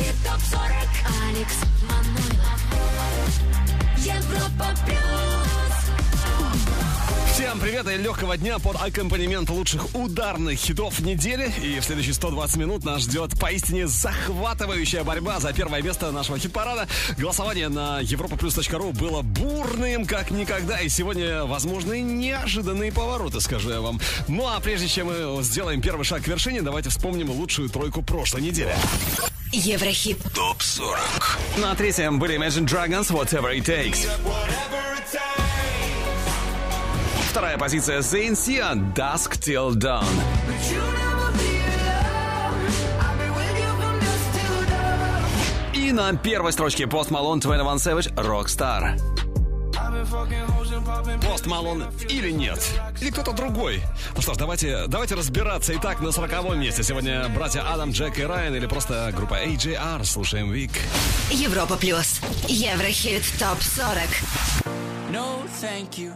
Еврохит ТОП-40 Алекс Манойлов. Европа Плюс Всем привет и легкого дня под аккомпанемент лучших ударных хитов недели. И в следующие 120 минут нас ждет поистине захватывающая борьба за первое место нашего хит-парада. Голосование на europaplus.ru было бурным, как никогда. И сегодня возможны неожиданные повороты, скажу я вам. Ну а прежде чем мы сделаем первый шаг к вершине, давайте вспомним лучшую тройку прошлой недели. Еврохит ТОП-40. На третьем были Imagine Dragons Whatever It Takes. Вторая позиция Zayn Sia Dusk Till Dawn. И на первой строчке Post Malone 21 Savage Rockstar. Пост Малон или нет? Или кто-то другой? Ну что ж, давайте, давайте разбираться. Итак, на сороковом месте сегодня братья Адам, Джек и Райан или просто группа AJR. Слушаем Вик. Европа Плюс Еврохит ТОП-40 No, thank you.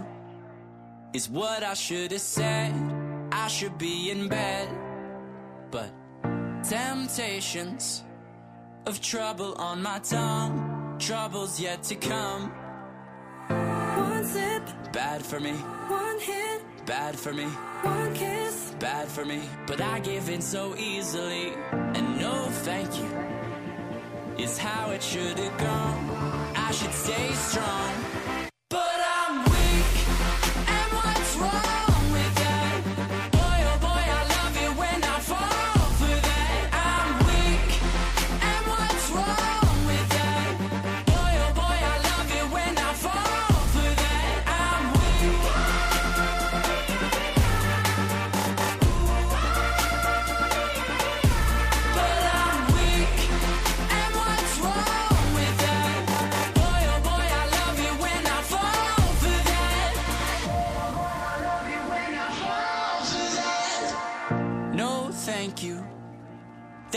Is what I should have said. I should be in bed. But temptations of trouble on my tongue. Troubles yet to come. One sip, Bad for me, one hit, bad for me, one kiss. bad for me. But I give in so easily. And no, thank you. Is how it should have gone. I should stay strong.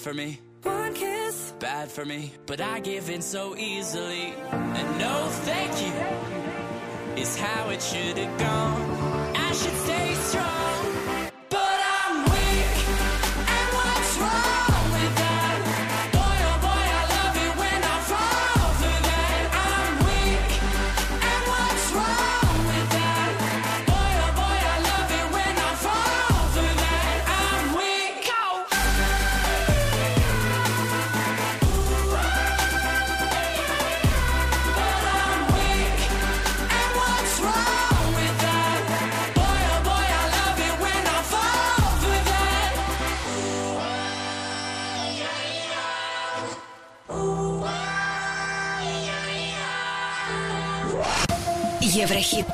For me. one kiss. bad for me, but I give in so easily. And no, thank you is how it should have gone.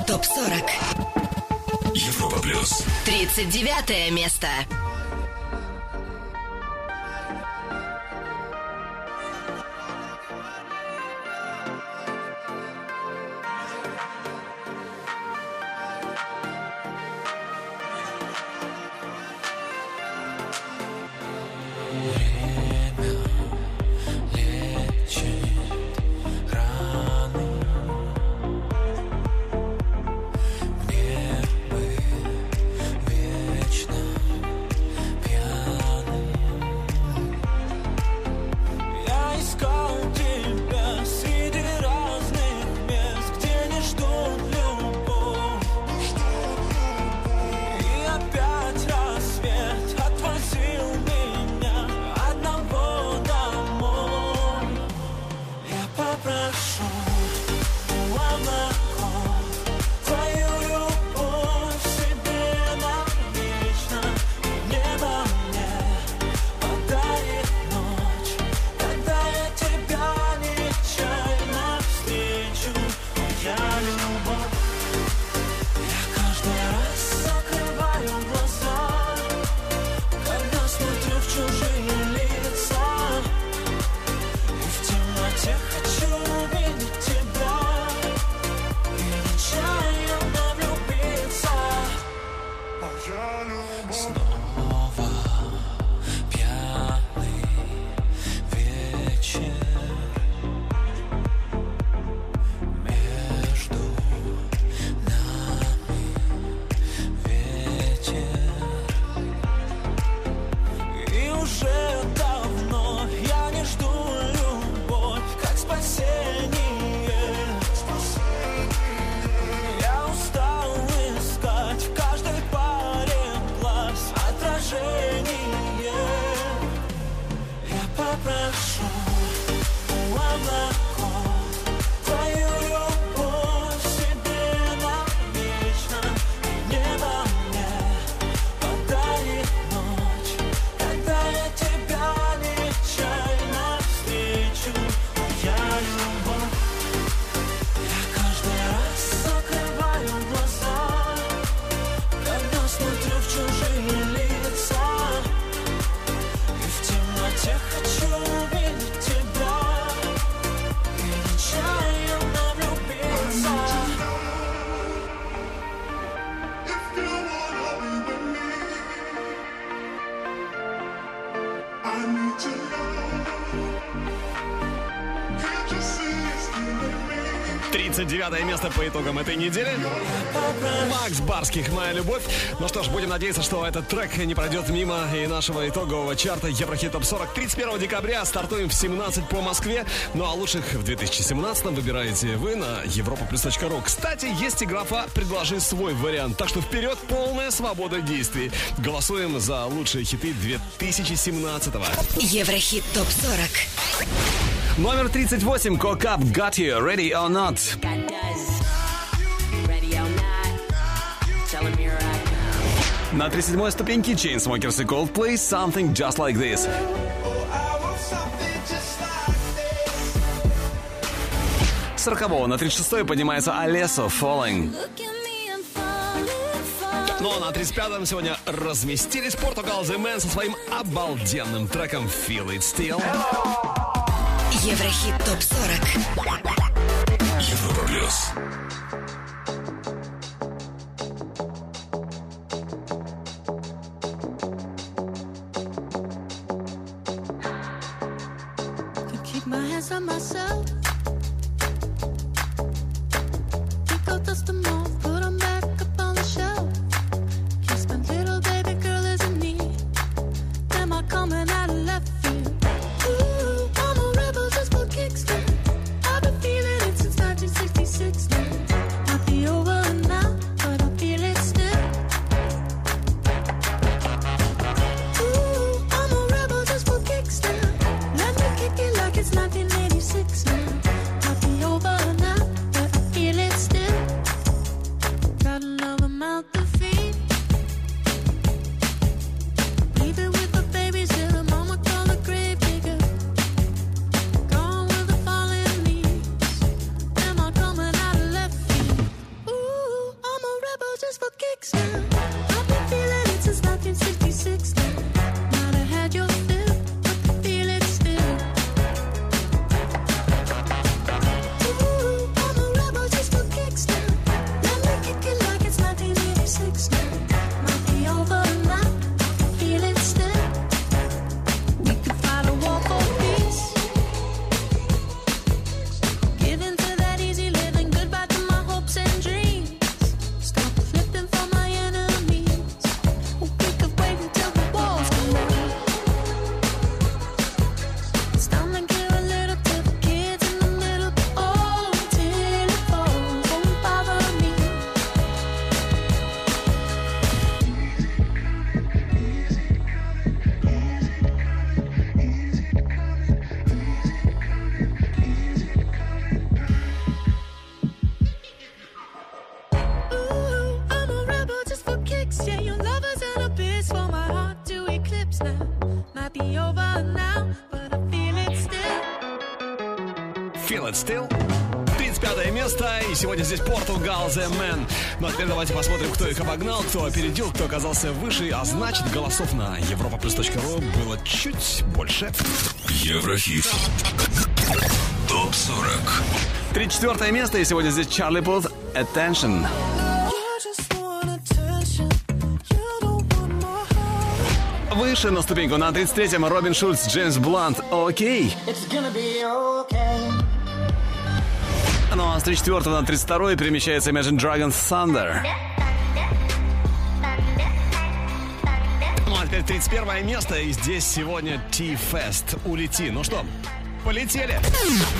ТОП-40 Европа плюс. 39 место место по итогам этой недели. Макс Барских «Моя любовь». Ну что ж, будем надеяться, что этот трек не пройдет мимо и нашего итогового чарта Еврохит Топ 40. 31 декабря стартуем в 17 по Москве. Ну а лучших в 2017 выбираете вы на europaplus.ru. Кстати, есть и графа «Предложи свой вариант». Так что вперед, полная свобода действий. Голосуем за лучшие хиты 2017 -го. Еврохит ТОП-40. Номер 38. Кокап Got You. Ready or not? На 37 ступеньке Chainsmokers и Coldplay Something Just Like This. С 40 на 36 поднимается Алесо Falling. Ну а на 35-м сегодня разместились Португал The Man со своим обалденным треком Feel It Still. Еврохит ТОП-40. Европа плюс. обогнал The Man. Ну а теперь давайте посмотрим, кто их обогнал, кто опередил, кто оказался выше. А значит, голосов на европа было чуть больше. Еврохит. Топ 40. 34 место, и сегодня здесь Чарли Пут. Attention. Выше на ступеньку на 33-м Робин Шульц, Джеймс Блант. Окей. It's ну, а с 34 на 32 перемещается Imagine Dragons Thunder. Ну, а теперь 31 место, и здесь сегодня T-Fest. Улети. Ну что, полетели.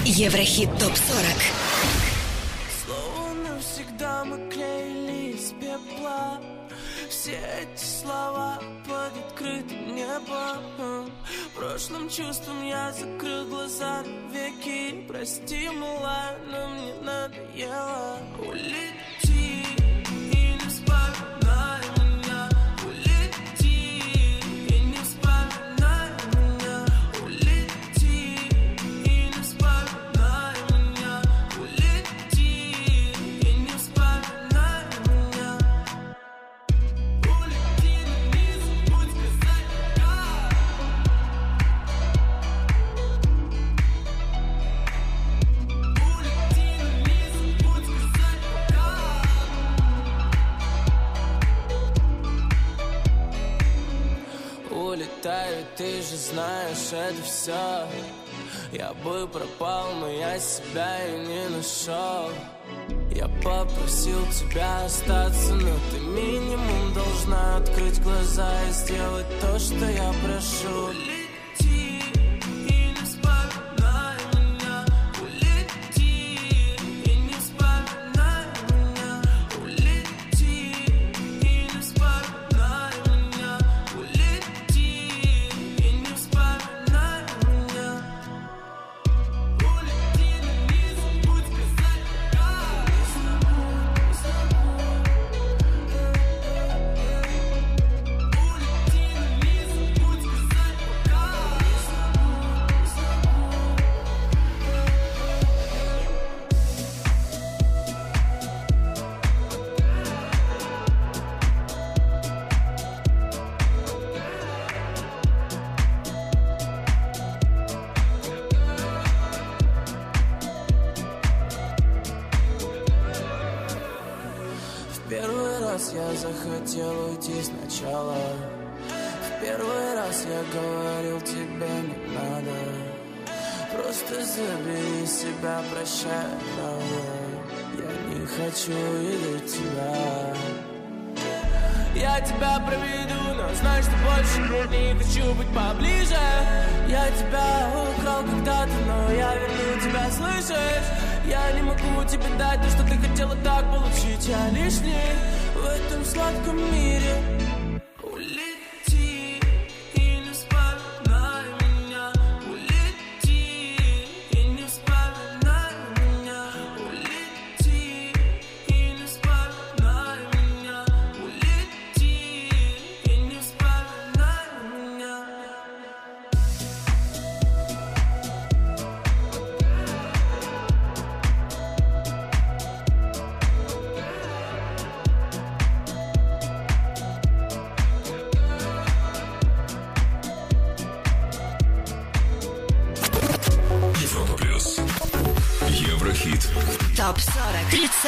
Еврохит ТОП-40. тают, ты же знаешь это все Я бы пропал, но я себя и не нашел Я попросил тебя остаться, но ты минимум должна открыть глаза и сделать то, что я прошу.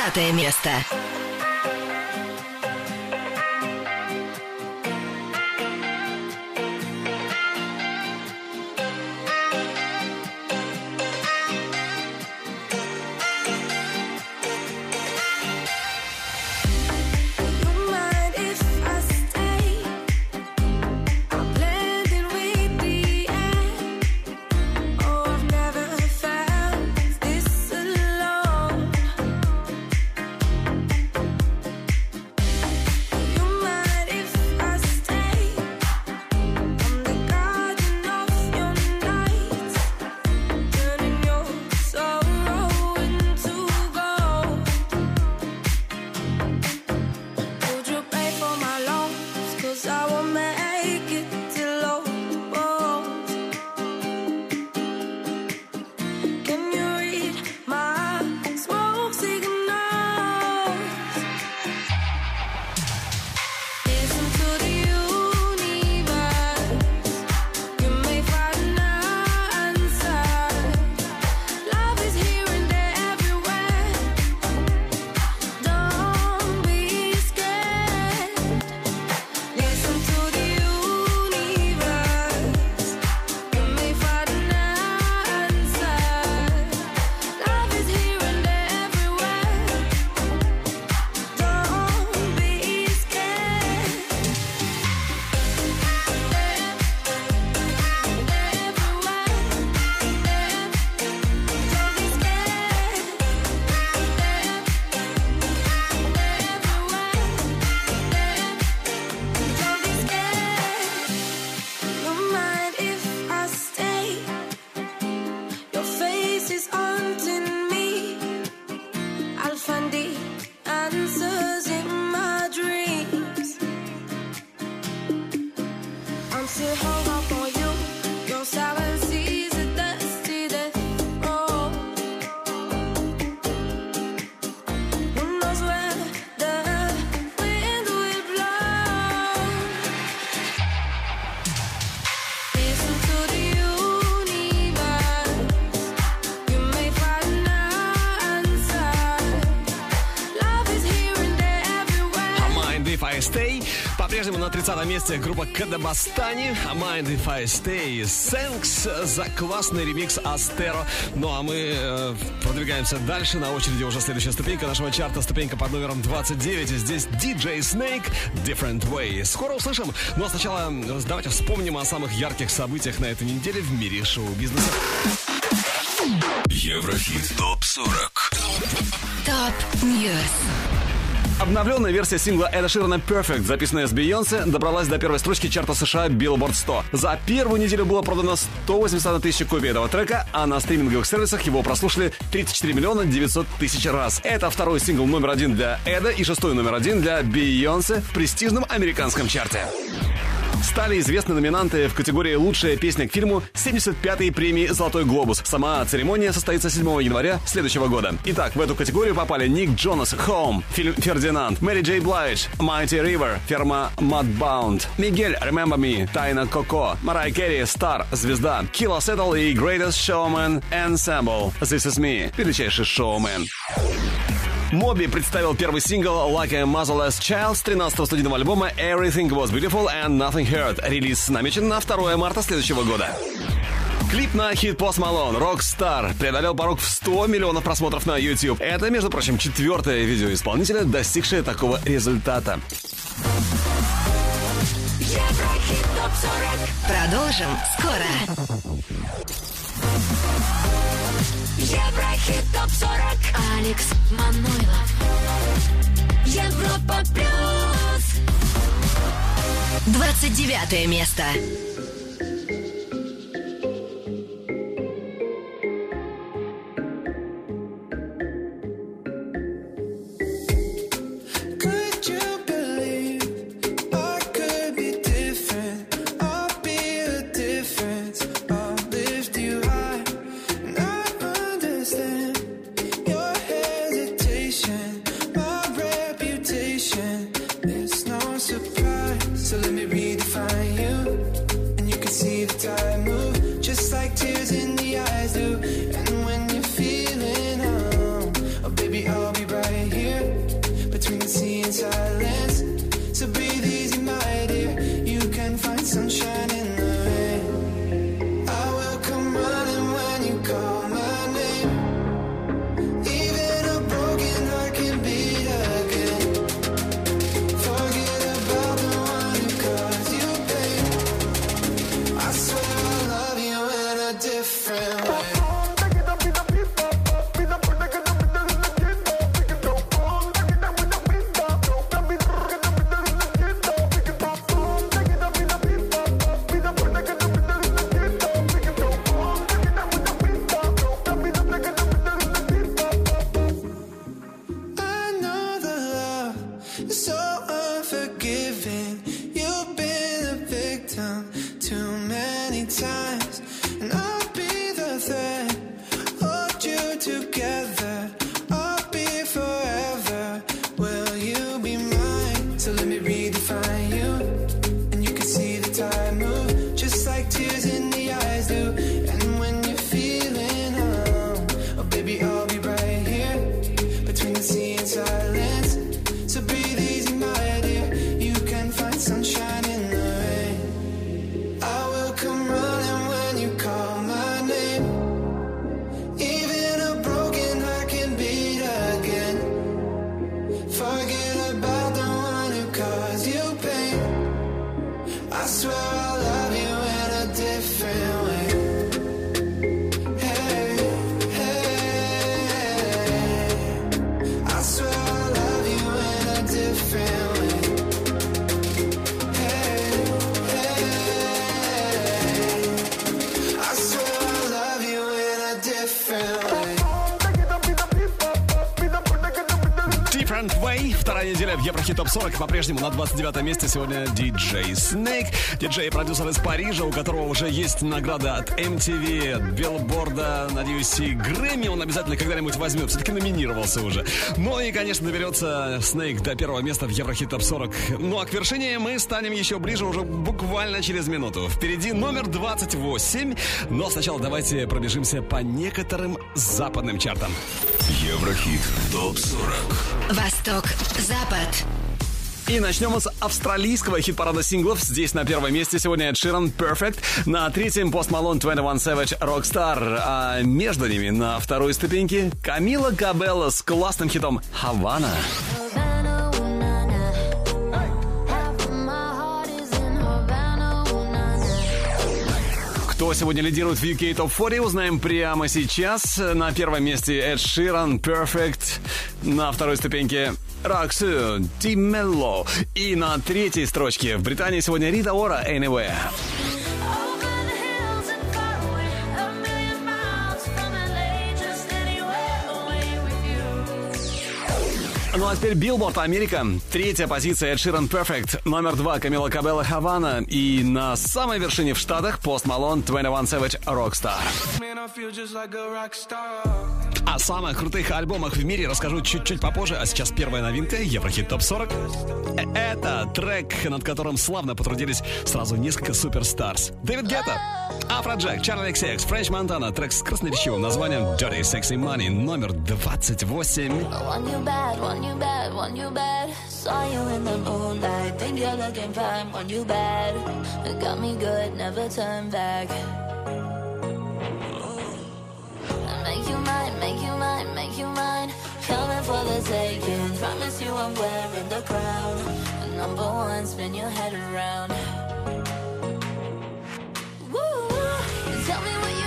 Пятое место. По-прежнему на 30 месте группа Кадабастани. Mind If I Stay. Thanks за классный ремикс Astero. Ну а мы э, продвигаемся дальше. На очереди уже следующая ступенька нашего чарта. Ступенька под номером 29. Здесь DJ Snake Different Way. Скоро услышим. Ну а сначала давайте вспомним о самых ярких событиях на этой неделе в мире шоу-бизнеса. Еврохит ТОП-40 Top News. Обновленная версия сингла Эда Ширана Perfect, записанная с Бейонсе, добралась до первой строчки чарта США Billboard 100. За первую неделю было продано 181 тысяч копий этого трека, а на стриминговых сервисах его прослушали 34 миллиона 900 тысяч раз. Это второй сингл номер один для Эда и шестой номер один для Бейонсе в престижном американском чарте. Стали известны номинанты в категории «Лучшая песня к фильму» 75-й премии «Золотой глобус». Сама церемония состоится 7 января следующего года. Итак, в эту категорию попали Ник Джонас «Home», фильм «Фердинанд», Мэри Джей Блайдж, «Mighty River», ферма «Mudbound», Мигель «Remember Me», «Тайна Коко», Мэрайя Кэри «Star», «Звезда», Киала Сеттл и «Greatest Showman Ensemble», «This Is Me», величайший шоумен. Моби представил первый сингл Like a Motherless Child с 13-го студийного альбома Everything Was Beautiful and Nothing Hurt. Релиз намечен на 2 марта следующего года. Клип на хит Post Malone «Rockstar» преодолел порог в 100 миллионов просмотров на YouTube. Это, между прочим, четвертое видео исполнителя, достигшее такого результата. Еврохит ТОП-40. Продолжим скоро. Еврохит ТОП-40. Алекс Манойлов. Европа Плюс. 29 место. Еврохит Топ 40. По-прежнему на 29 месте сегодня диджей Snake. Диджей продюсер из Парижа, у которого уже есть награда от MTV, от Билборда, надеюсь, и Грэмми он обязательно когда-нибудь возьмет. Все-таки номинировался уже. Ну и, конечно, доберется Snake до первого места в Еврохит Топ 40. Ну а к вершине мы станем еще ближе уже буквально через минуту. Впереди номер 28. Но сначала давайте пробежимся по некоторым западным чартам. Еврохит ТОП-40. Восток, Запад. И начнем мы с австралийского хит-парада синглов. Здесь на первом месте сегодня Эд Ширан Perfect. На третьем Post Malone 21 Savage Rockstar. А между ними на второй ступеньке Камила Кабелла с классным хитом Havana. Havana, Кто сегодня лидирует в UK Top 40, узнаем прямо сейчас. На первом месте Эд Ширан Perfect. На второй ступеньке Rak-Su Dimelo. И на третьей строчке в Британии сегодня Рита Ора Anywhere. Ну а теперь Билборд Америка. Третья позиция Эд Ширан Perfect. Номер два Камила Кабелла Havana. И на самой вершине в Штатах Post Malone 21 Savage Rockstar. О самых крутых альбомах в мире расскажу чуть-чуть попозже, а сейчас первая новинка Еврохит Топ 40. Э, Это трек, над которым славно потрудились сразу несколько суперстарс. Дэвид Гетта, Афроджек, Чарли XX, Френч Монтана, трек с красноречивым названием Dirty Sexy Money, номер 28. Want you bad, want you bad, want you bad. Saw you in the moonlight, think you're looking fine, want you bad. It got me good, never turn back. Make you mine, make you mine, make you mine. Coming for the taking. Promise you I'm wearing the crown. Number one, spin your head around. Tell me what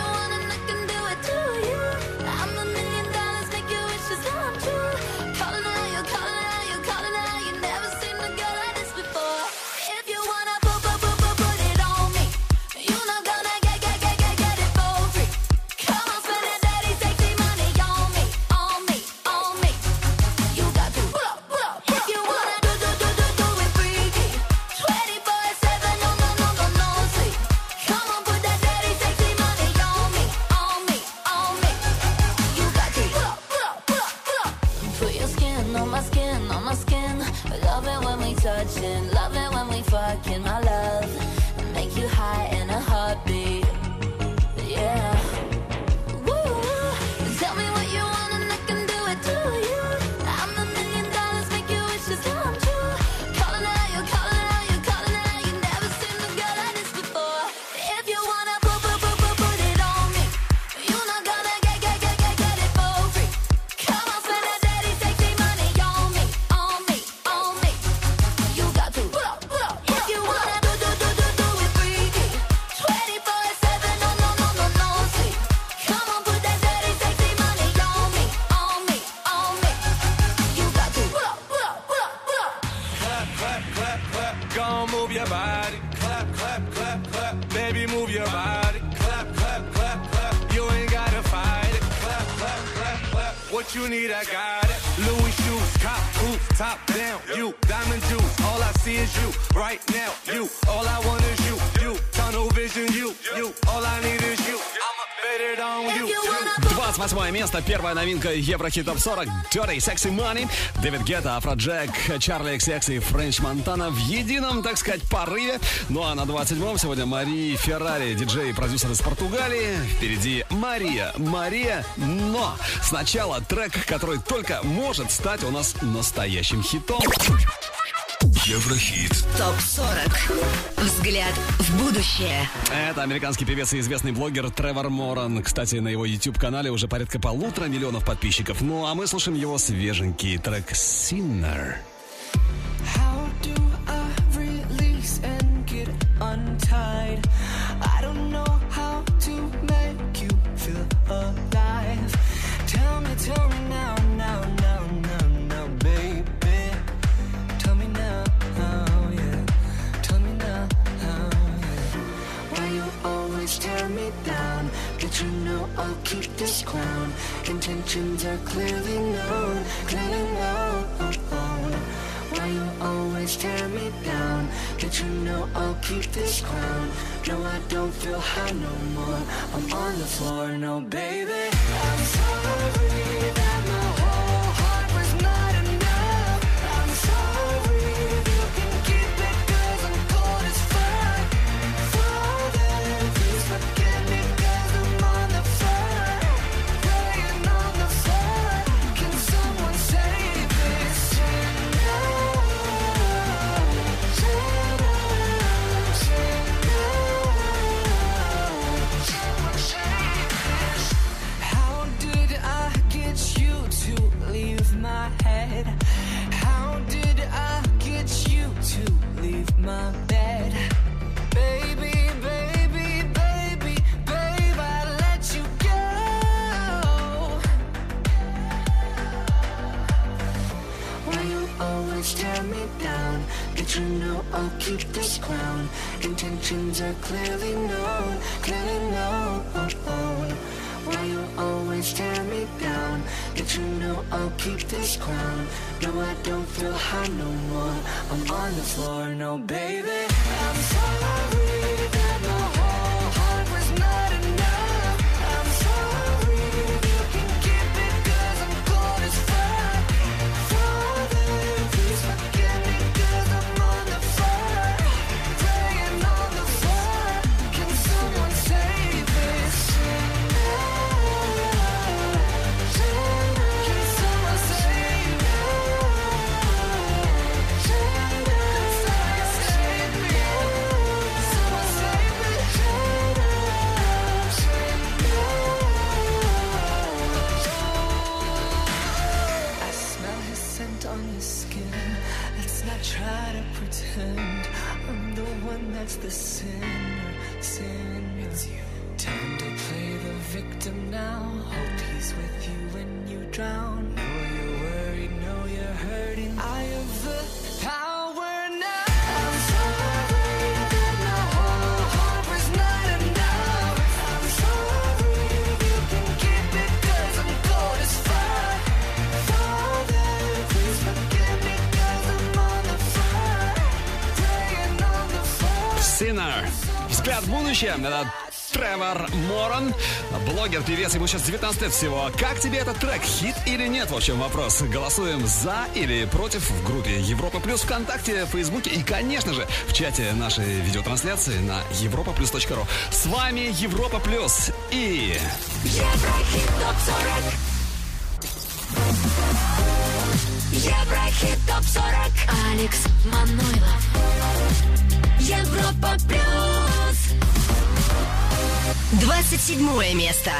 touching, love it when we fucking, my love. Первая новинка Еврохит Топ 40 Dirty Sexy Money Дэвид Гетта, Афроджек, Чарли XX и Френч Монтана в едином, так сказать, порыве. Ну а на 27-м сегодня Мария Феррари, диджей и продюсер из Португалии. Впереди Мария, Мария, но сначала трек, который только может стать у нас настоящим хитом Еврохит. ТОП 40. Взгляд в будущее. Это американский певец и известный блогер Тревор Моран. Кстати, на его YouTube-канале уже порядка полутора миллионов подписчиков. Ну а мы слушаем его свеженький трек «Sinner». I'll keep this crown. Intentions are clearly known, clearly known. Why you always tear me down? Don't you know I'll keep this crown? No, I don't feel high no more. I'm on the floor, no, baby. I'm sorry my bed? Baby, baby, baby, I let you go. You always tear me down? You know I'll keep this crown? Intentions are clearly known, clearly known. Why you always tear me down? You know I'll keep this crown? No, I don't feel high no more. I'm on the floor, no, baby. I'm sorry Взгляд в будущее. Это Тревор Моран, блогер, певец, ему сейчас 19 лет всего. Как тебе этот трек, хит или нет? В общем, вопрос. Голосуем за или против в группе Европа Плюс ВКонтакте, Фейсбуке и, конечно же, в чате нашей видеотрансляции на europaplus.ru. С вами Европа Плюс и... Еврохит ТОП-40 Еврохит ТОП-40 Алекс Манойлов Европа Плюс 27 место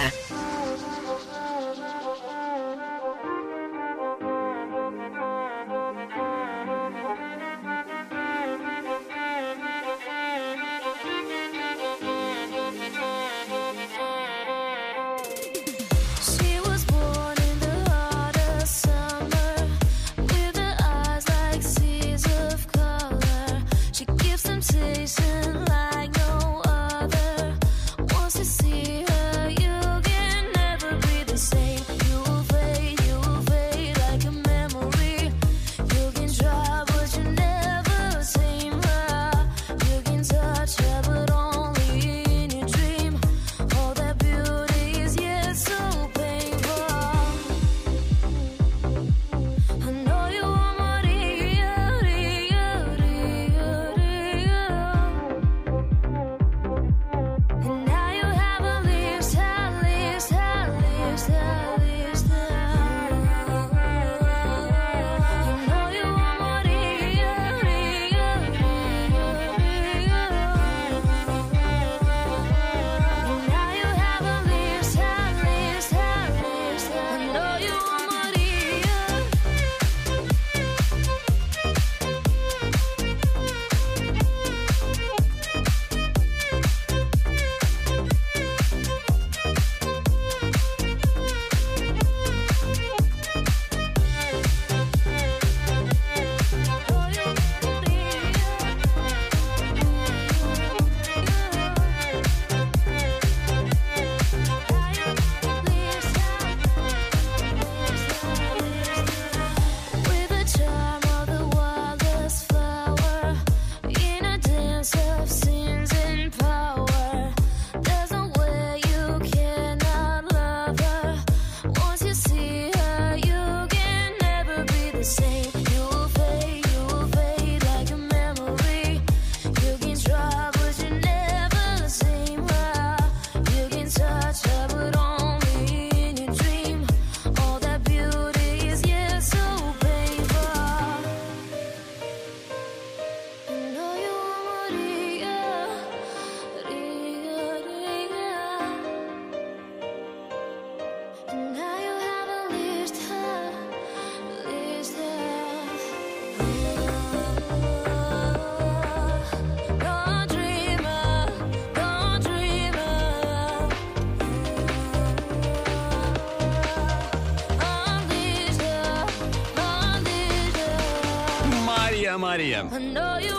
My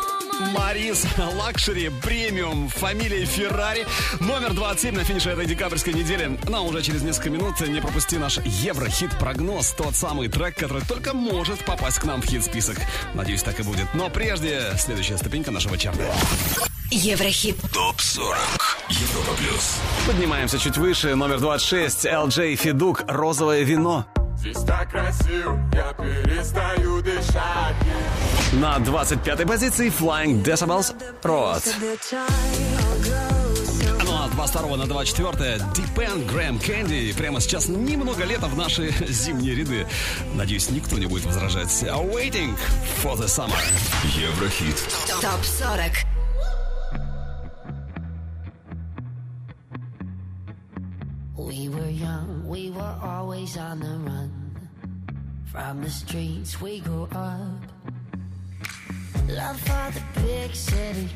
Марис, luxury, премиум, фамилия Феррари. Номер 27 на финише этой декабрьской недели. Но уже через несколько минут не пропусти наш Еврохит-прогноз. Тот самый трек, который только может попасть к нам в хит-список. Надеюсь, так и будет. Но прежде, следующая ступенька нашего чарта. Еврохит. ТОП-40. Европа плюс. Поднимаемся чуть выше. Номер 26. Элджей, Feduk. Розовое вино. Здесь так красиво, я перестаю дышать. На 25-й позиции Flying Decibels Road. Ну а с 22 на 24 Depend Graham Candy. Прямо сейчас немного лета в наши зимние ряды. Надеюсь, никто не будет возражать. Waiting for the summer. Еврохит. ТОП 40. We were young, we were always on the run. From the streets we grew up. Love for the big city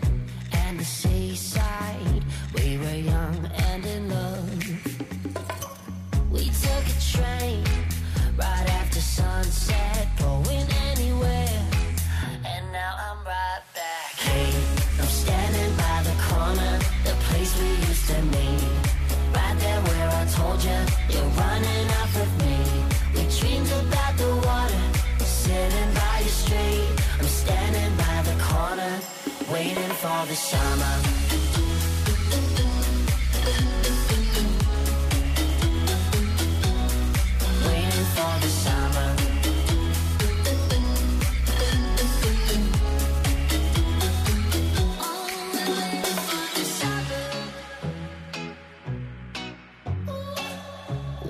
and the seaside. We were young and in love. We took a train right after sunset, going waiting for the summer.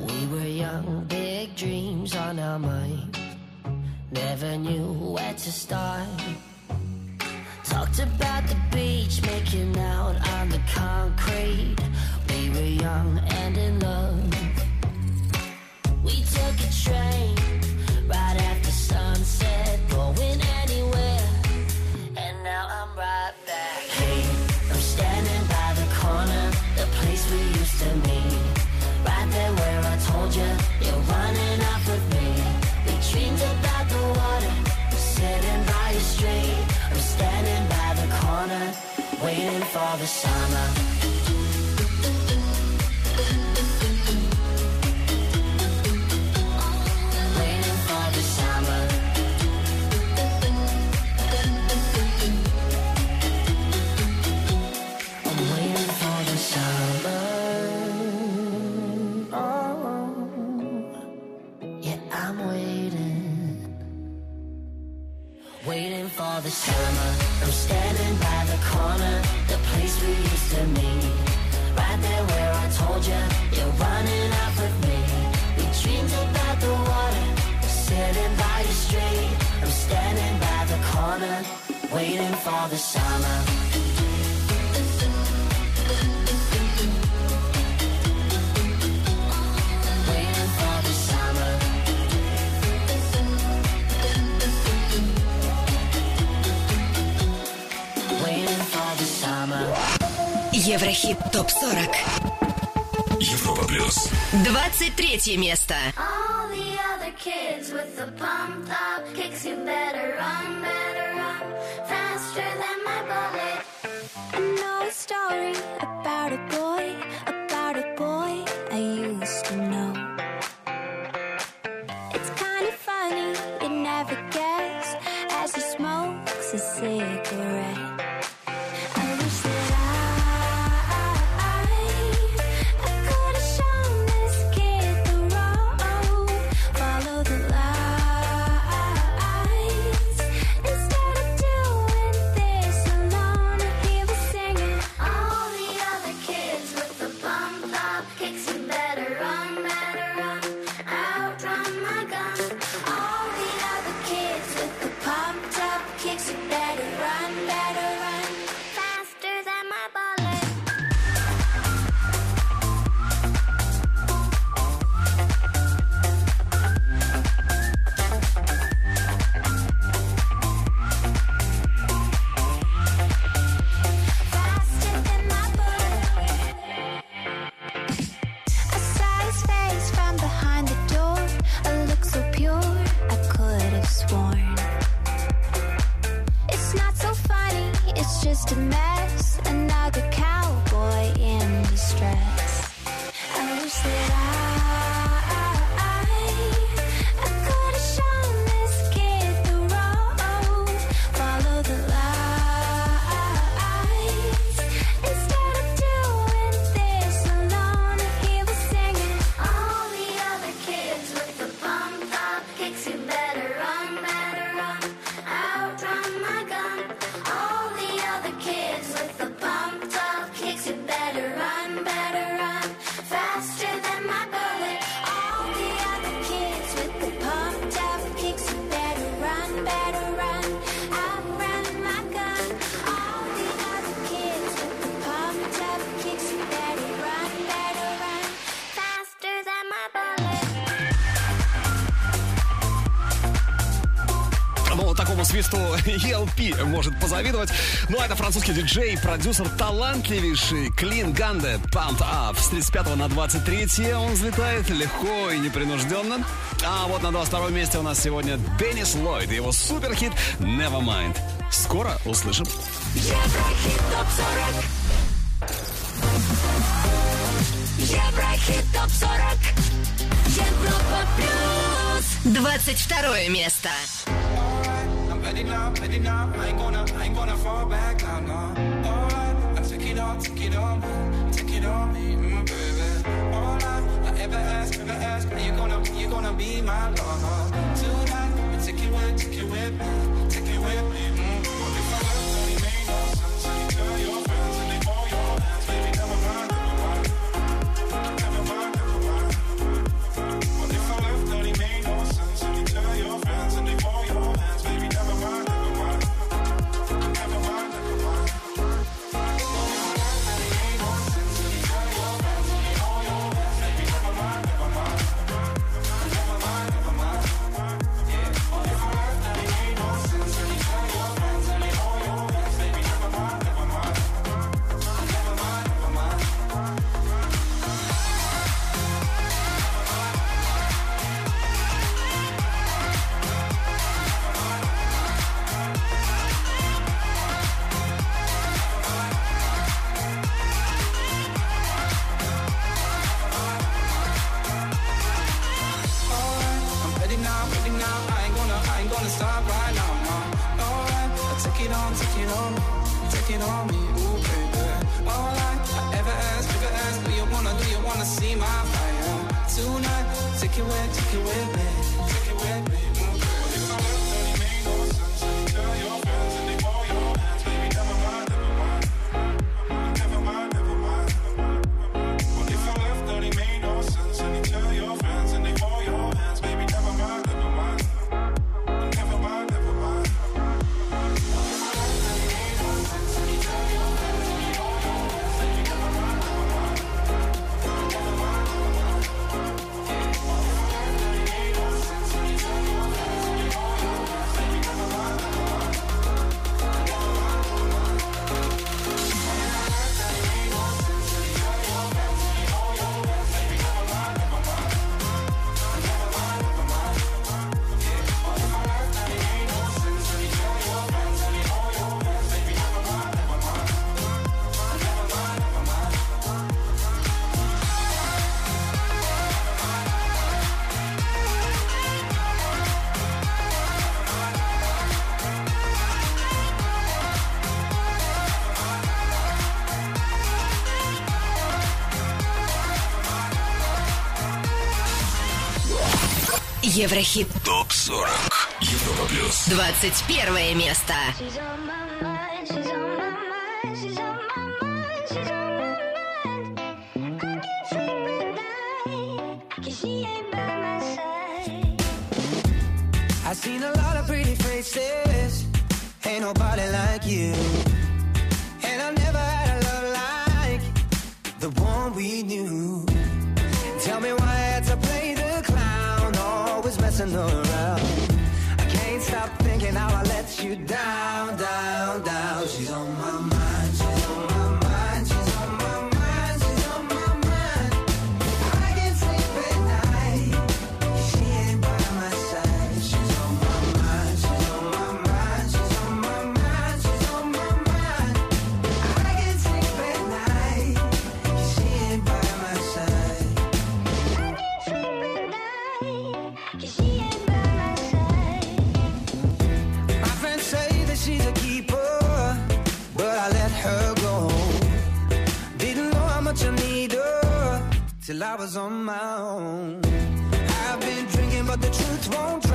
We were young, big dreams on our mind. Never knew where to start. Making out on the concrete. We were young and in love. We took a train the summer. To meet. Right there where I told you you're running off with me. We dreamed about the water, sitting by the street. I'm standing by the corner, waiting for the summer. Еврохит ТОП 40. Европа плюс. 23 место. All the other kids with the pumped up kicks, you better run, better run faster than my bullet. I know a story about a boy, about a boy I used to know. It's kind of funny, you never guess as he smokes a cigarette. позавидовать. Ну, а это французский диджей, продюсер талантливейший Клин Ганде, Pump Up. С 35 на 23 он взлетает легко и непринужденно. А вот на 22 месте у нас сегодня Деннис Ллойд и его суперхит Nevermind. Скоро услышим. Еврохит топ 40. Еврохит топ 40. Европа плюс. 22 место. it now, let it now. I ain't gonna, I ain't gonna fall back now, no. Alright, I took it all, took it all, man. Took it all, me, mm, baby. All I, I ever ask, ever ask, are you gonna, you gonna be my lover? Too Еврохит. Топ 40. Европа плюс. 21 место. I was on my own. I've been drinking, but the truth won't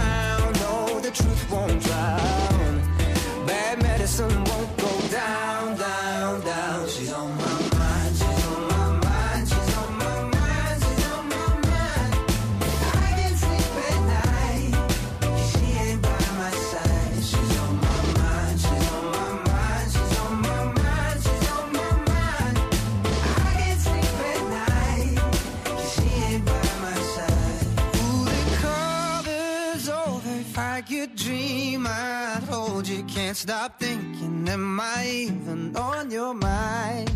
I even on your mind?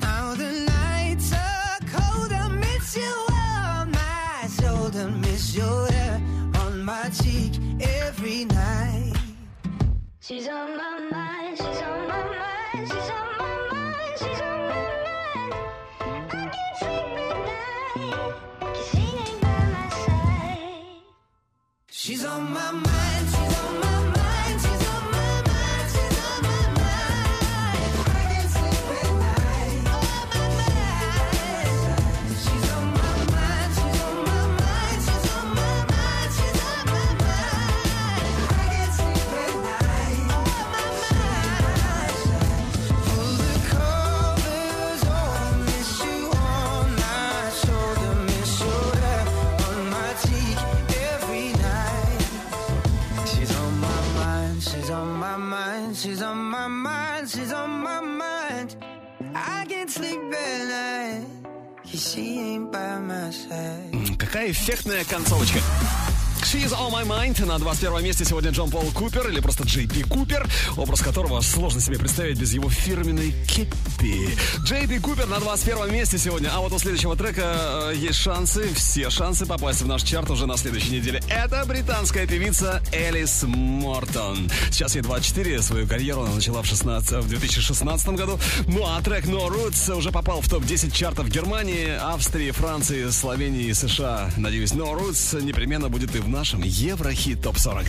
Now the nights are cold, I miss you on my shoulder, miss your hair on my cheek every night. She's on my Какая эффектная концовочка. She's All My Mind. На 21 месте сегодня Джон Пол Купер, или просто Джей Би Купер, образ которого сложно себе представить без его фирменной кепи. Джей Би Купер на 21 месте сегодня. А вот у следующего трека э, есть шансы, все шансы попасть в наш чарт уже на следующей неделе. Это британская певица Элис Мортон. Сейчас ей 24, свою карьеру она начала в, 16, в 2016 году. Ну а трек No Roots уже попал в топ-10 чартов Германии, Австрии, Франции, Словении и США. Надеюсь, No Roots непременно будет и в нашем Еврохит ТОП-40.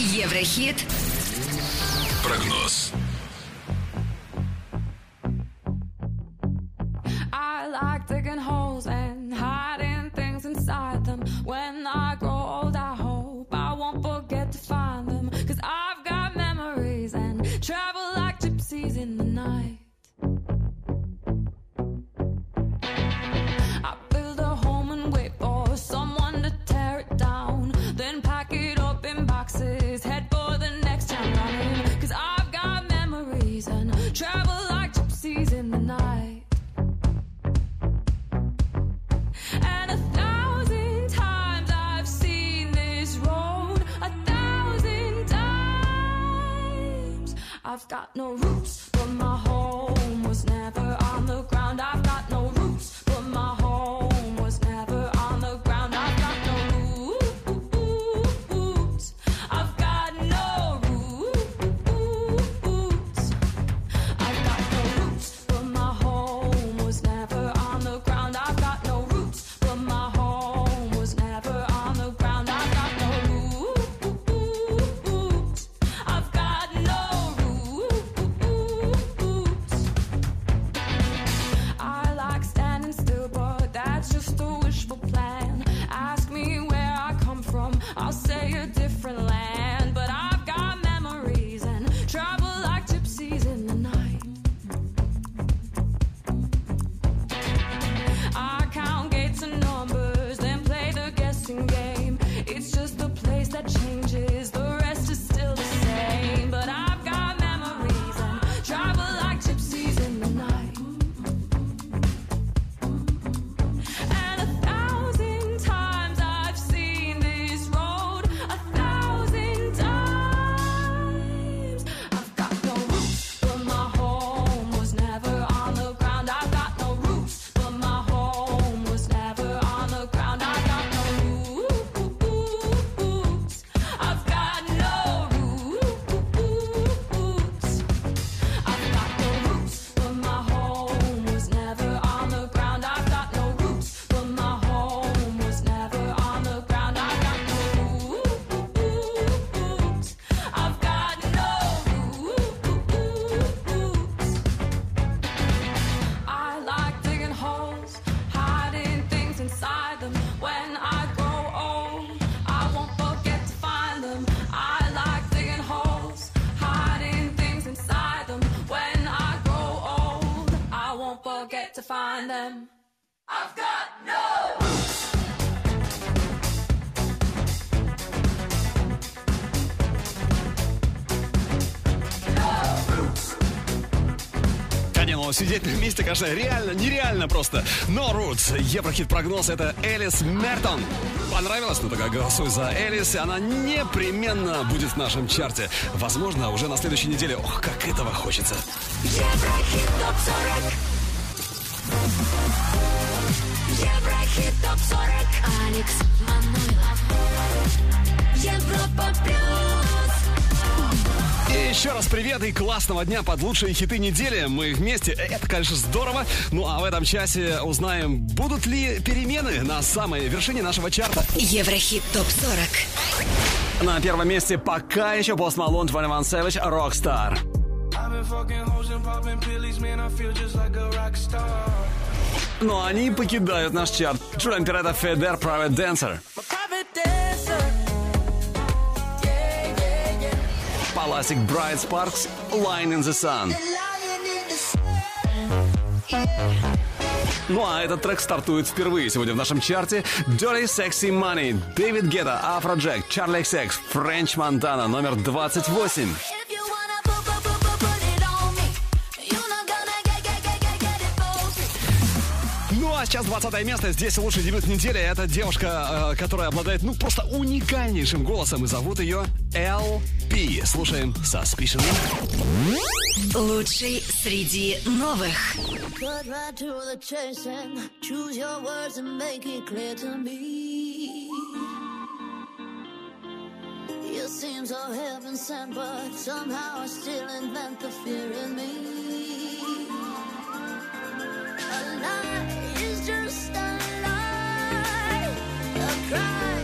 Еврохит. Прогноз. on them. I've got no но сидеть на месте, конечно, реально, нереально просто. Но Рутс Roots, Еврохит прогноз, это Элис Мертон. Понравилось? Ну тогда голосуй за Элис, и она непременно будет в нашем чарте. Возможно, уже на следующей неделе. Ох, как этого хочется. Еврохит топ 40. ТОП-40 Еврохит ТОП-40 Алекс Манойлов Европа Плюс И еще раз привет и классного дня под лучшие хиты недели. Мы вместе, это, конечно, здорово. Ну а в этом часе узнаем, будут ли перемены на самой вершине нашего чарта. Еврохит ТОП-40. На первом месте пока еще Post Malone, 21 Savage, Rockstar. I've been fucking hoes and popping pillies, man, I feel just like a rock star. Но они покидают наш чарт. Джулиан Пирата, Федер, Private Dancer. Паласик, Bright Sparks, Line in the Sun. Ну а этот трек стартует впервые сегодня в нашем чарте. Dirty Sexy Money, Дэвид Гетта, Афроджек, Чарли XX, Френч Монтана, номер 28. Сейчас 20 место. Здесь лучший дебют недели. Это девушка, э, которая обладает, ну, просто уникальнейшим голосом. И зовут ее LP. Слушаем Suspicion. Лучший среди новых. It clear to me. You seem so heaven sent, but somehow I still invent the fear in me. A lie is just a lie. A cry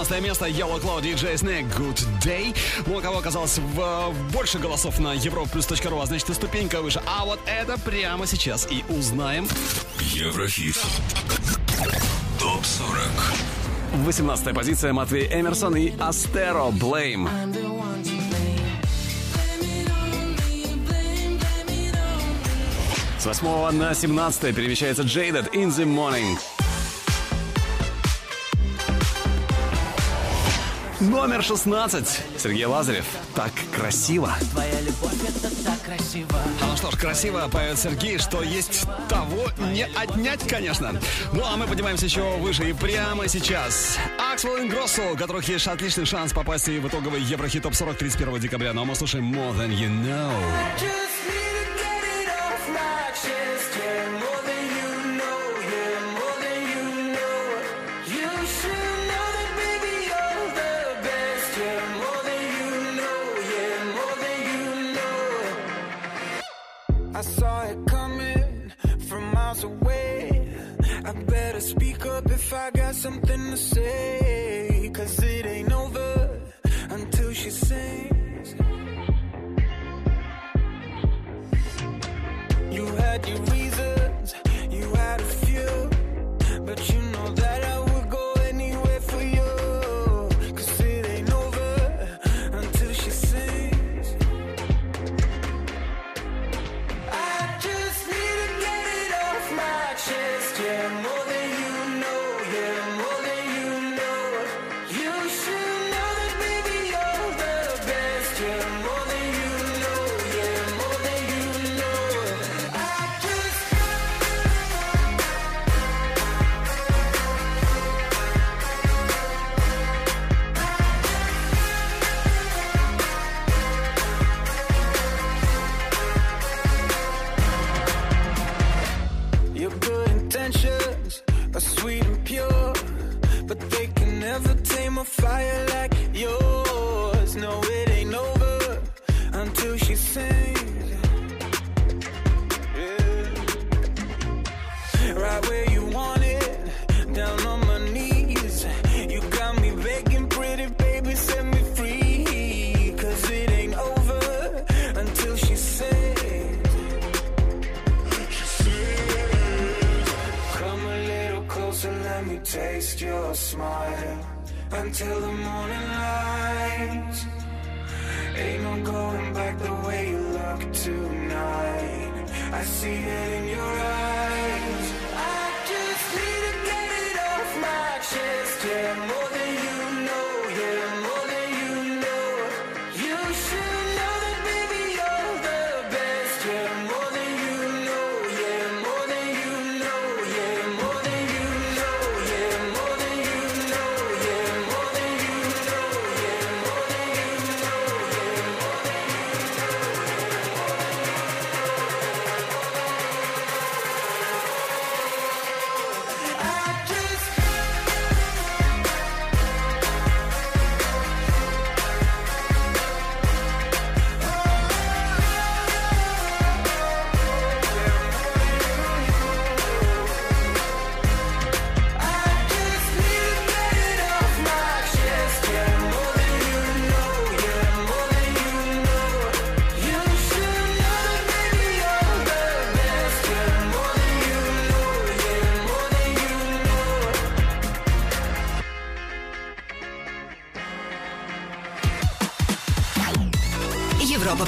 19 место. Yellow Cloud, DJ Snake, Good Day. Ну, у кого оказалось в, э, больше голосов на europlus.ru, а значит и ступенька выше. А вот это прямо сейчас и узнаем. Еврохит. Топ 40. 18 позиция Матвей Эмерсон и Астеро Блейм. С 8 на 17 перемещается Jaded In The Morning. Номер 16. Сергей Лазарев. Так красиво. Твоя любовь это так красиво. А ну что ж, красиво поет Сергей, что есть того не отнять, конечно. Ну а мы поднимаемся еще выше и прямо сейчас. Аксвелл и Гроссел, у которых есть отличный шанс попасть в итоговый Еврохит Топ 40 31 декабря. Но мы слушаем More Than You Know.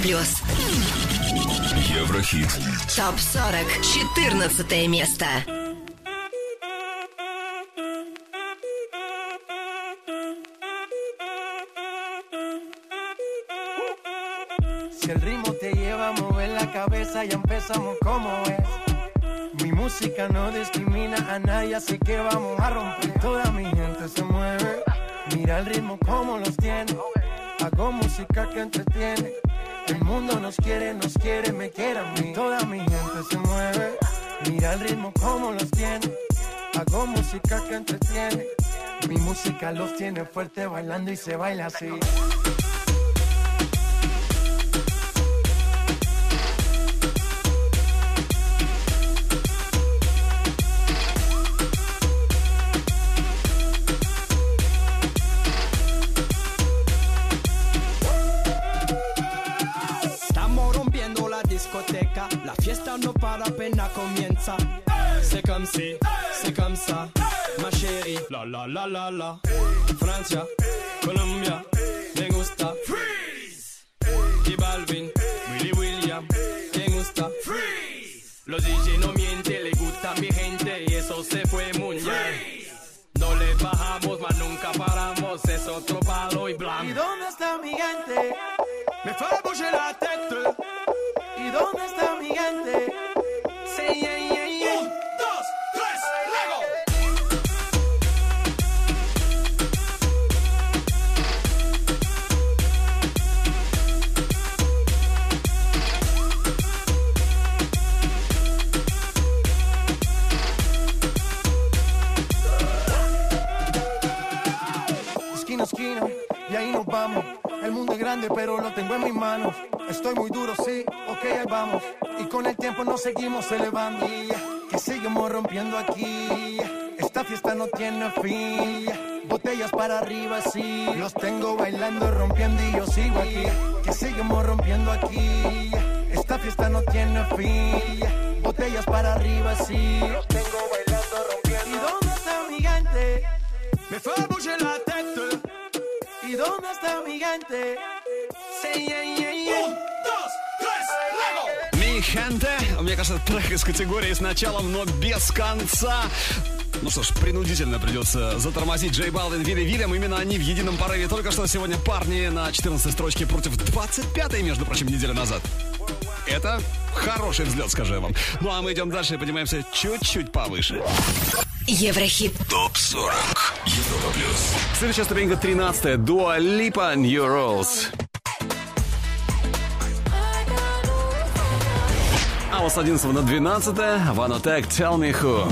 плюс. Еврохит. Топ 40. 14 место. se baila así. Estamos rompiendo la discoteca, la fiesta no para pena comienza. C'est comme si, c'est comme ça, ma chérie, la la la la la. Francia, Colombia, Pero lo tengo en mis manos. Estoy muy duro, sí, ok, ahí vamos. Y con el tiempo nos seguimos elevando. Que seguimos rompiendo aquí. Esta fiesta no tiene fin. Botellas para arriba, sí. Los tengo bailando, rompiendo y yo sigo aquí. Que seguimos rompiendo aquí. Esta fiesta no tiene fin. Botellas para arriba, sí. Los tengo bailando, rompiendo. ¿Y dónde está mi gente? Me fue a la tête. ¿Y dónde está mi gente? Хенте. Мне кажется, трек из категории с началом, но без конца. Ну что ж, принудительно придется затормозить Джей Балвин, Вилли Вильям. Именно они в едином порыве. Только что сегодня парни на 14 строчке против 25-й, между прочим, неделю назад. Это хороший взлет, скажу я вам. Ну а мы идем дальше и поднимаемся чуть-чуть повыше. Еврохит. ТОП 40. Европа плюс. Следующая ступенька 13 Дуа Липа New Rules. А вот с 11 на 12 Ванотек Tell Me Who.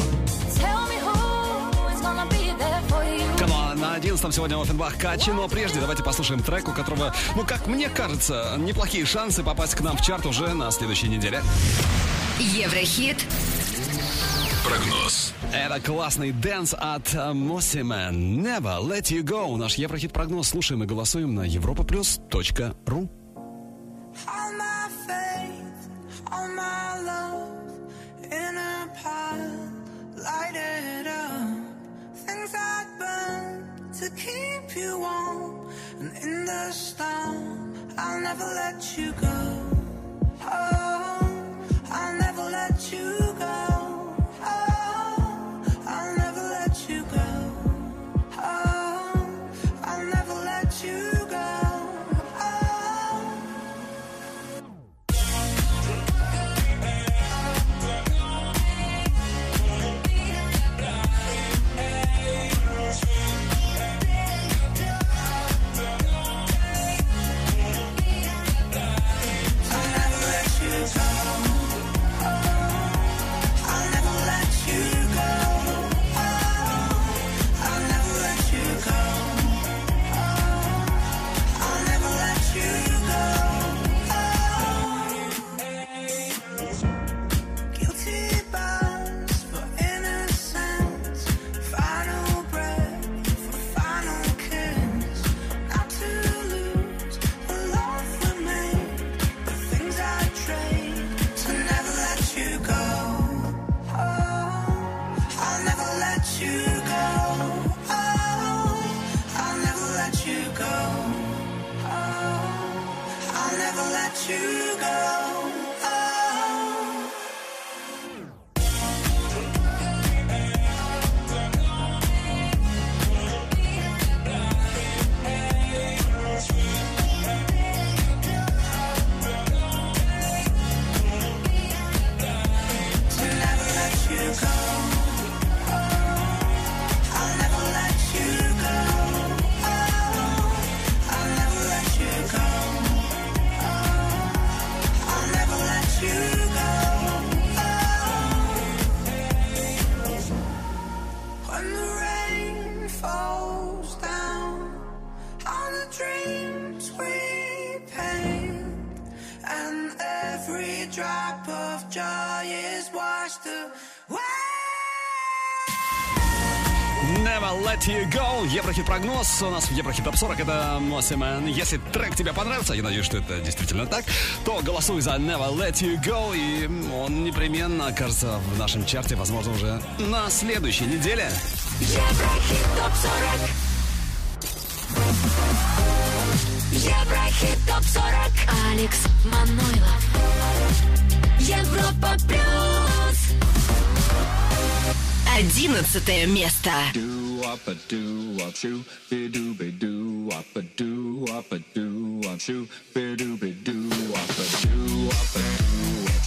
Tell me who is gonna be there for you. А на 11 сегодня Оффенбах Качи, но прежде давайте послушаем трек, у которого, ну, как мне кажется, неплохие шансы попасть к нам в чарт уже на следующей неделе. Еврохит. Прогноз. Это классный dance от Mosimann. Never Let You Go. Наш Еврохит-прогноз слушаем и голосуем на europaplus.ru. All light it up. Things I burn to keep you warm, and in the storm, I'll never let you go. Oh, У нас в Еврохит Топ 40 это Мосимен. Если трек тебе понравился, я надеюсь, что это действительно так, то голосуй за Never Let You Go. И он непременно окажется в нашем чарте, возможно, уже на следующей неделе. Еврохит топ 40. Еврохит топ 40. Алекс Манойлов. Европа плюс. Одиннадцатое место. wop a do wop shoo, be do be do wop a do wop a do wop shoo, be do be do wop a do wop a do wop.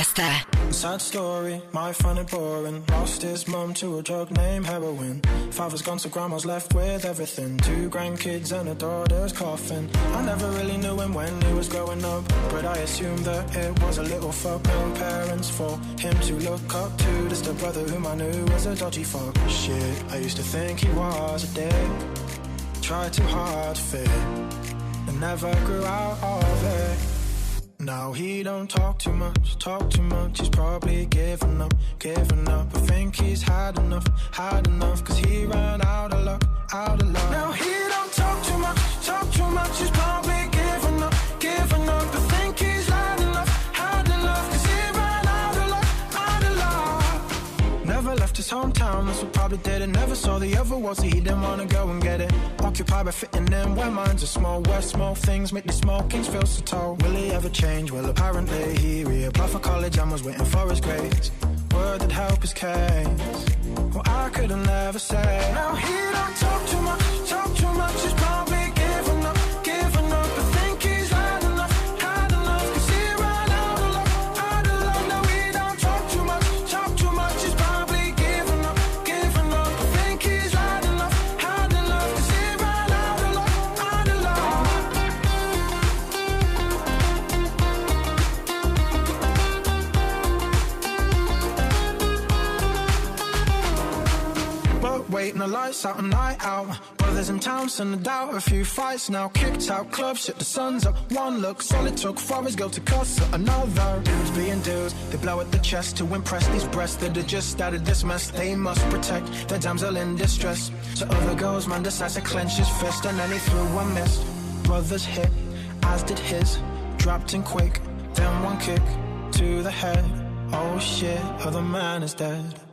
Fiesta. Sad story, my funny boring. Lost his mum to a drug named heroin. Father's gone, so grandma's left with everything. Two grandkids and a daughter's coffin. I never really knew him when he was growing up, but I assumed that it was a little fuck. No parents for him to look up to. Just a brother whom I knew was a dodgy fuck. Shit, I used to think he was a dick. Tried too hard to fit, and never grew out of it. Now he don't talk too much, talk too much. He's probably giving up, giving up. I think he's had enough, had enough. Cause he ran out of luck, out of luck. Now he that's what probably did it. Never saw the other world, so he didn't wanna go and get it. Occupied by fitting in where minds are small. Where small things make the small kings feel so tall. Will he ever change? Well, apparently he reapplied for college and was waiting for his grades. Word that help his case. Well, I could have never said. Now he don't talk too much, lights out, a night out. Brothers in town, send a doubt, a few fights now. Kicked out clubs, shit, the sun's up. One look, solid took his girl to cuss another. Dudes being dudes, they blow at the chest to impress these breasts that are just out of this mess. They must protect their damsel in distress. So other girls, man decides to clench his fist, and then he threw a miss. Brothers hit as did his. Dropped in quick, then one kick to the head. Oh shit, other man is dead.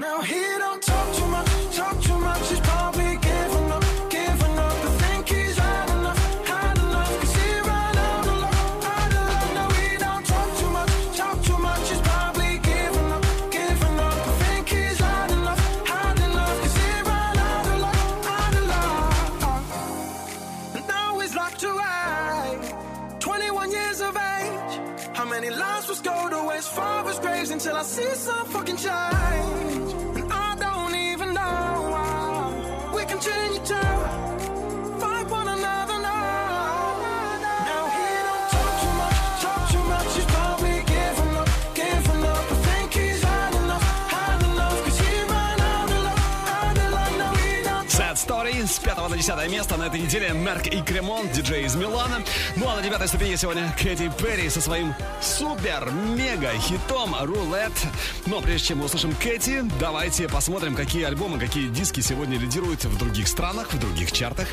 Now he don't talk too much, talk too much. He's probably giving up, giving up. I think he's had enough, had enough. 'Cause he ran out of luck, out of luck. No, he don't talk too much, talk too much. He's probably giving up, giving up. I think he's had enough, had enough. 'Cause he ran out of luck, out of luck. And now he's locked away. 21 years of age. How many lives will go to his father's graves until I see some fucking change? 10 место на этой неделе Мерк и Кремон, диджей из Милана. Ну а на девятой ступени сегодня Кэти Перри со своим супер-мега-хитом «Рулет». Но прежде чем мы услышим Кэти, давайте посмотрим, какие альбомы, какие диски сегодня лидируют в других странах, в других чартах.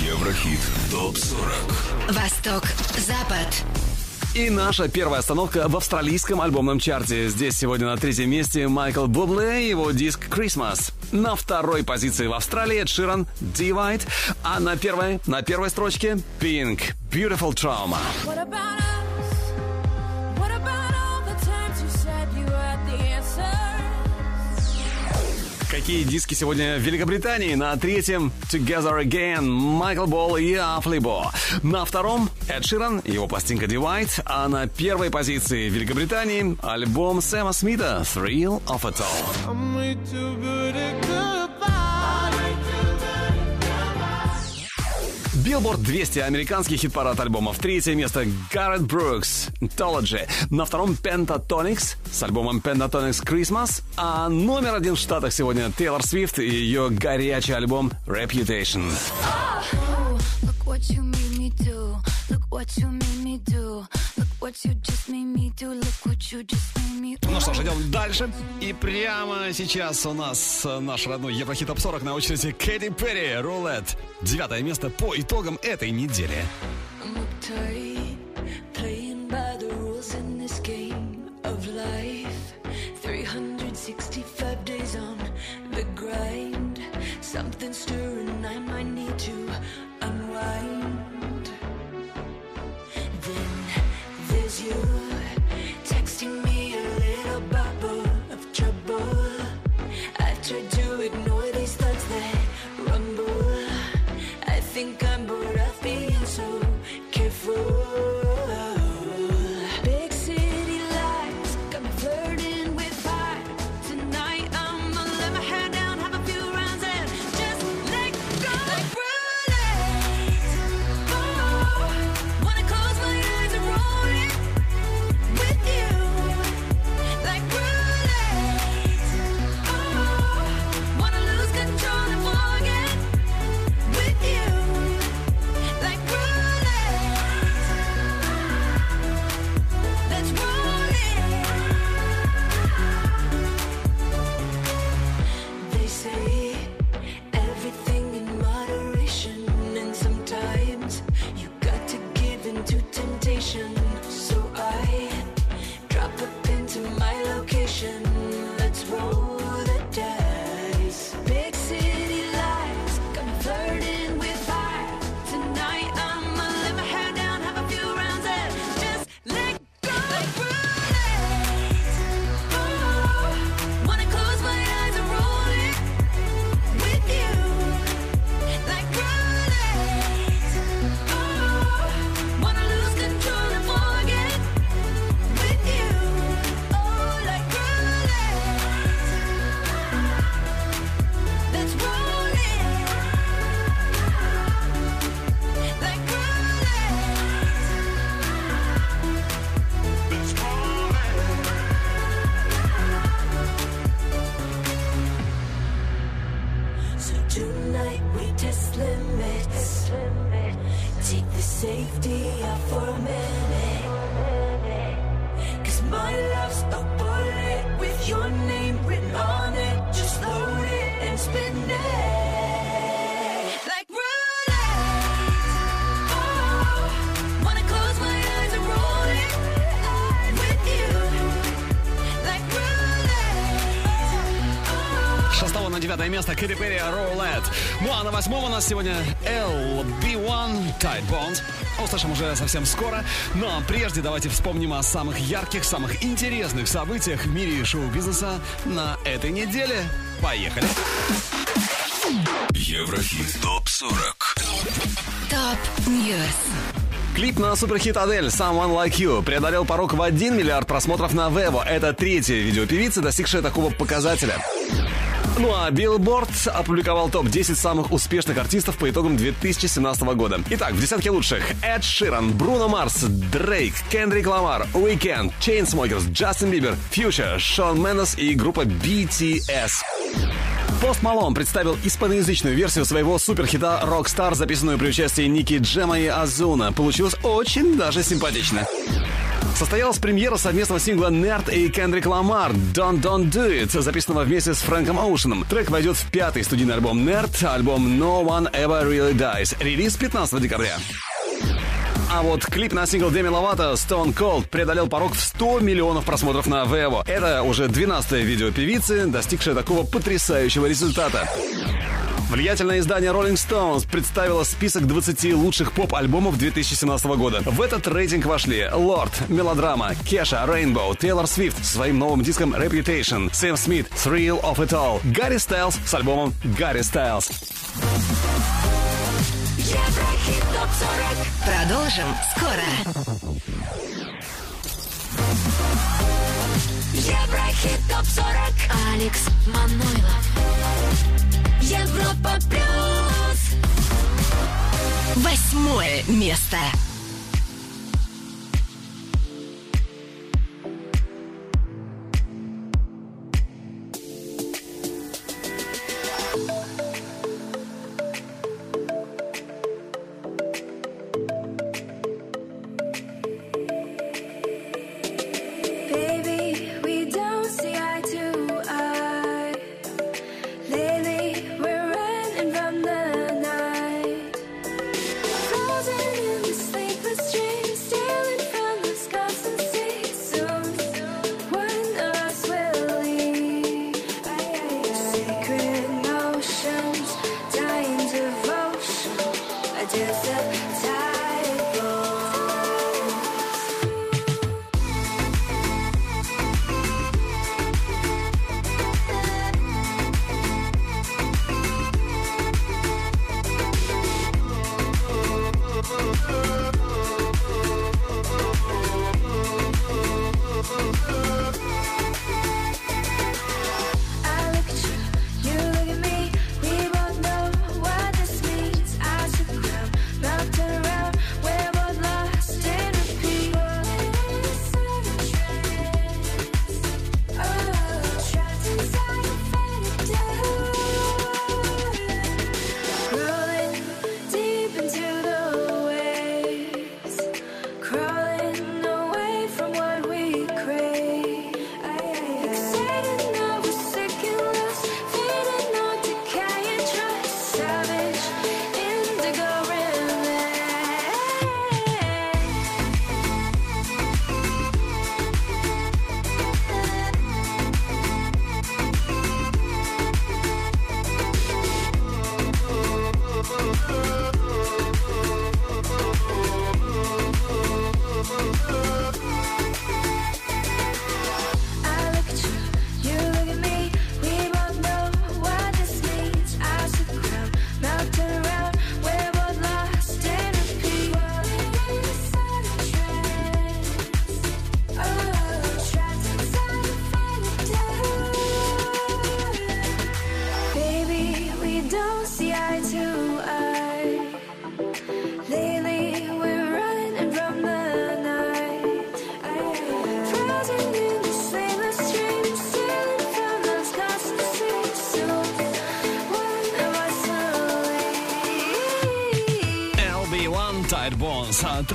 Еврохит ТОП-40 Восток, Запад. И наша первая остановка в австралийском альбомном чарте. Здесь сегодня на третьем месте Майкл Бубле и его диск «Christmas». На второй позиции в Австралии Эд Ширан «Divide», а на первой, на первой строчке Pink «Beautiful Trauma». What about Какие диски сегодня в Великобритании? На третьем Together Again, Майкл Болл и Афлибо. На втором Эд Ширан, его пластинка Divide. А на первой позиции в Великобритании альбом Сэма Смита Thrill of It All. Билборд 200 американский хит-парад альбомов. Третье место Гарт Брукс Anthology. На втором Pentatonix с альбомом Pentatonix Christmas. А номер один в Штатах сегодня Тейлор Свифт и ее горячий альбом Reputation. Oh, look what you made me do. Look what you made me do. Ну что ж, идем дальше. И прямо сейчас у нас э, наш родной Еврохит Топ 40 на очереди Кэти Перри, Roulette. Девятое место по итогам этой недели. Ну а на восьмом у нас сегодня LB One Tired Bones. Услышим уже совсем скоро. Но прежде давайте вспомним о самых ярких, самых интересных событиях в мире шоу-бизнеса на этой неделе. Поехали! Еврохит ТОП-40 Top News. Клип на суперхит Адель «Someone Like You» преодолел порог в 1 миллиард просмотров на Vevo. Это третья видео певицы, достигшая такого показателя. Ну а Billboard опубликовал топ-10 самых успешных артистов по итогам 2017 года. Итак, в десятке лучших Эд Ширан, Бруно Марс, Дрейк, Кендрик Ламар, Уикенд, Chainsmokers, Джастин Бибер, Фьючер, Шон Мендес и группа BTS. Post Malone представил испаноязычную версию своего суперхита Rockstar, записанную при участии Ники Джема и Озуна. Получилось очень даже симпатично. Состоялась премьера совместного сингла N.E.R.D и Кендрик Ламар «Don't Don't Do It», записанного вместе с Фрэнком Оушеном. Трек войдет в пятый студийный альбом N.E.R.D, альбом No One Ever Really Dies. Релиз 15 декабря. А вот клип на сингл Деми Ловато «Stone Cold» преодолел порог в 100 миллионов просмотров на Vevo. Это уже 12-е видео певицы, достигшее такого потрясающего результата. Влиятельное издание Rolling Stones представило список 20 лучших поп-альбомов 2017 года. В этот рейтинг вошли Lord, Мелодрама, Кеша, Rainbow, Тейлор Свифт со своим новым диском Reputation, Сэм Смит, Thrill of It All, Гарри Стайлз с альбомом Гарри Стайлз. Еврохит ТОП-40. Продолжим скоро. Еврохит ТОП-40. Алекс Манойлов. Европа Плюс. Восьмое место.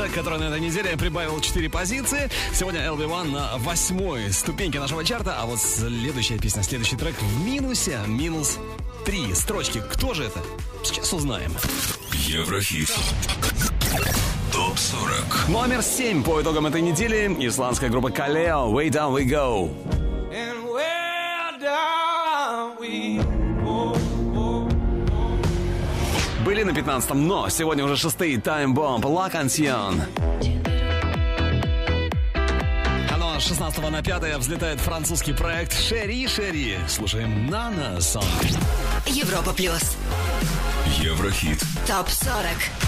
Трек, который на этой неделе прибавил 4 позиции. Сегодня LB1 на восьмой ступеньке нашего чарта. А вот следующая песня, следующий трек в минусе. Минус 3 строчки. Кто же это? Сейчас узнаем. Еврохит ТОП-40 Номер 7 по итогам этой недели. Исландская группа Kaleo. Way down we go? 2012, но сегодня уже шестый Time Bomb La Canción. 16 на 5 взлетает французский проект Шери Шери. Слушаем Нана Сон. Европа плюс. Еврохит. Топ 40.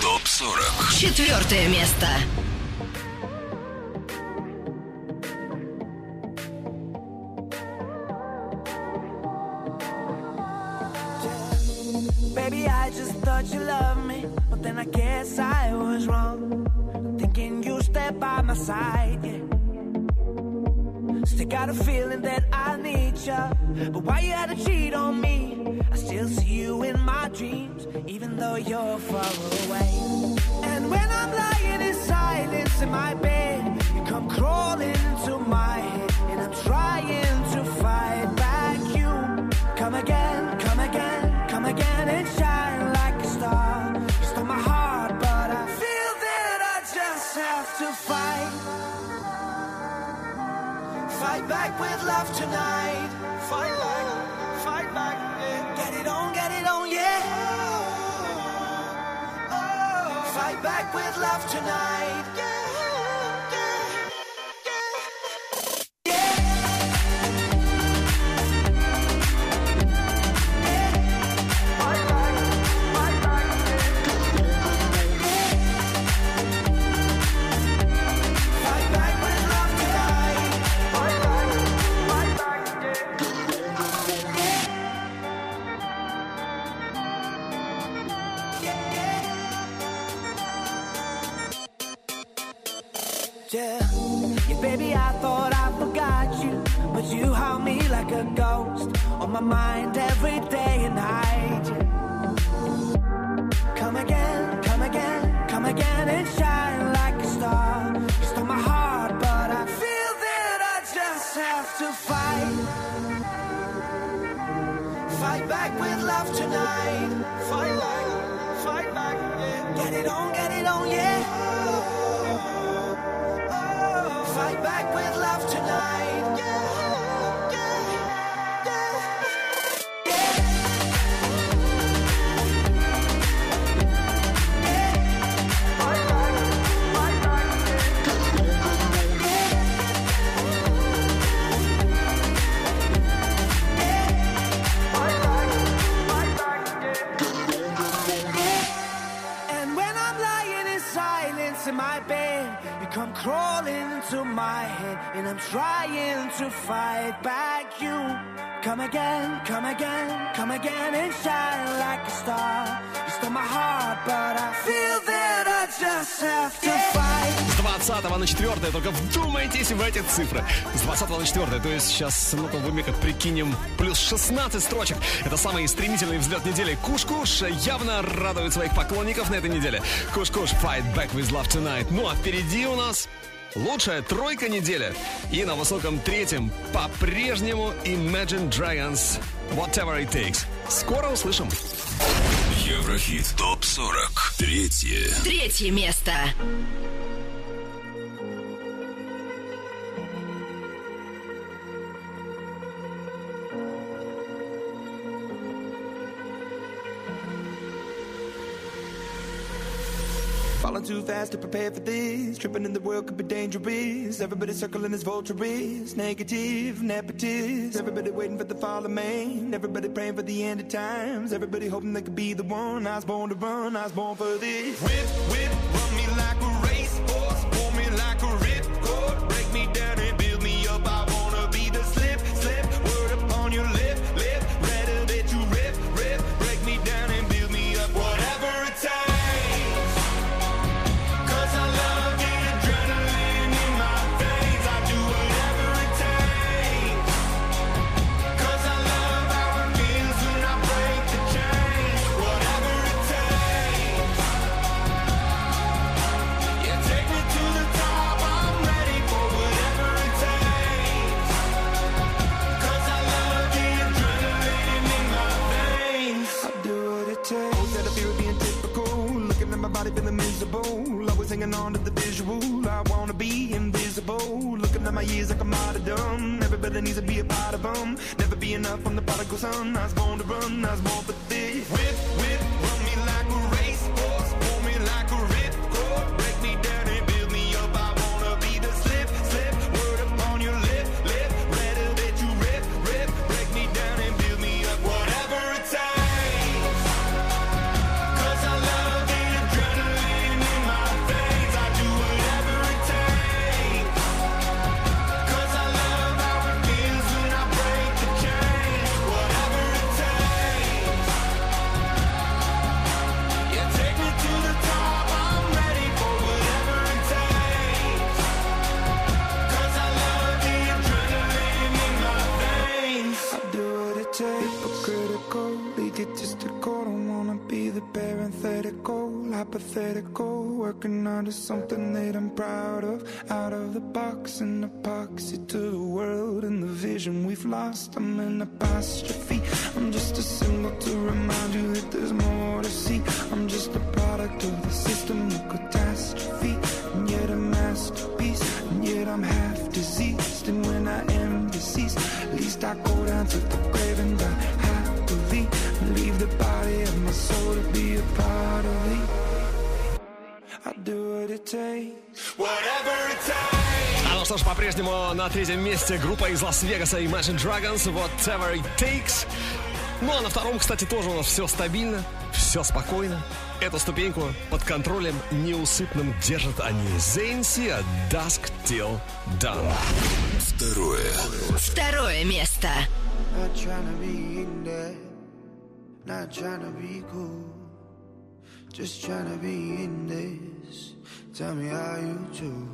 Топ-40. Четвертое место. off tonight. Fight back, fight back. Yeah. Get it on, get it on, yeah. Oh, oh, oh. Fight back with love tonight. Yeah. На 4 только вдумайтесь в эти цифры. С 20 на 4, то есть сейчас, ну-ка, в уме как прикинем, плюс 16 строчек. Это самый стремительный взлет недели. Куш-Куш явно радует своих поклонников на этой неделе. Куш-Куш, Fight Back with Love Tonight. Ну а впереди у нас лучшая тройка недели. И на высоком третьем по-прежнему Imagine Dragons Whatever It Takes. Скоро услышим. Еврохит ТОП-40. Третье. Третье место. Too fast to prepare for this. Tripping in the world could be dangerous. Everybody circling as vultures. Negative, nepotist. Everybody waiting for the fall of man. Everybody praying for the end of times. Everybody hoping they could be the one. I was born to run. I was born for this. Whip, whip, run me like a racehorse. Pull me like a ripcord. Break me down месте группа из Лас-Вегаса Imagine Dragons Whatever It Takes. Ну а на втором, кстати, тоже у нас все стабильно, все спокойно. Эту ступеньку под контролем неусыпным держат они. Зейнси от Dusk Till Dawn. Второе. Второе место. Not trying to be in there, not trying to be cool, just trying to be in this. Tell me how you do.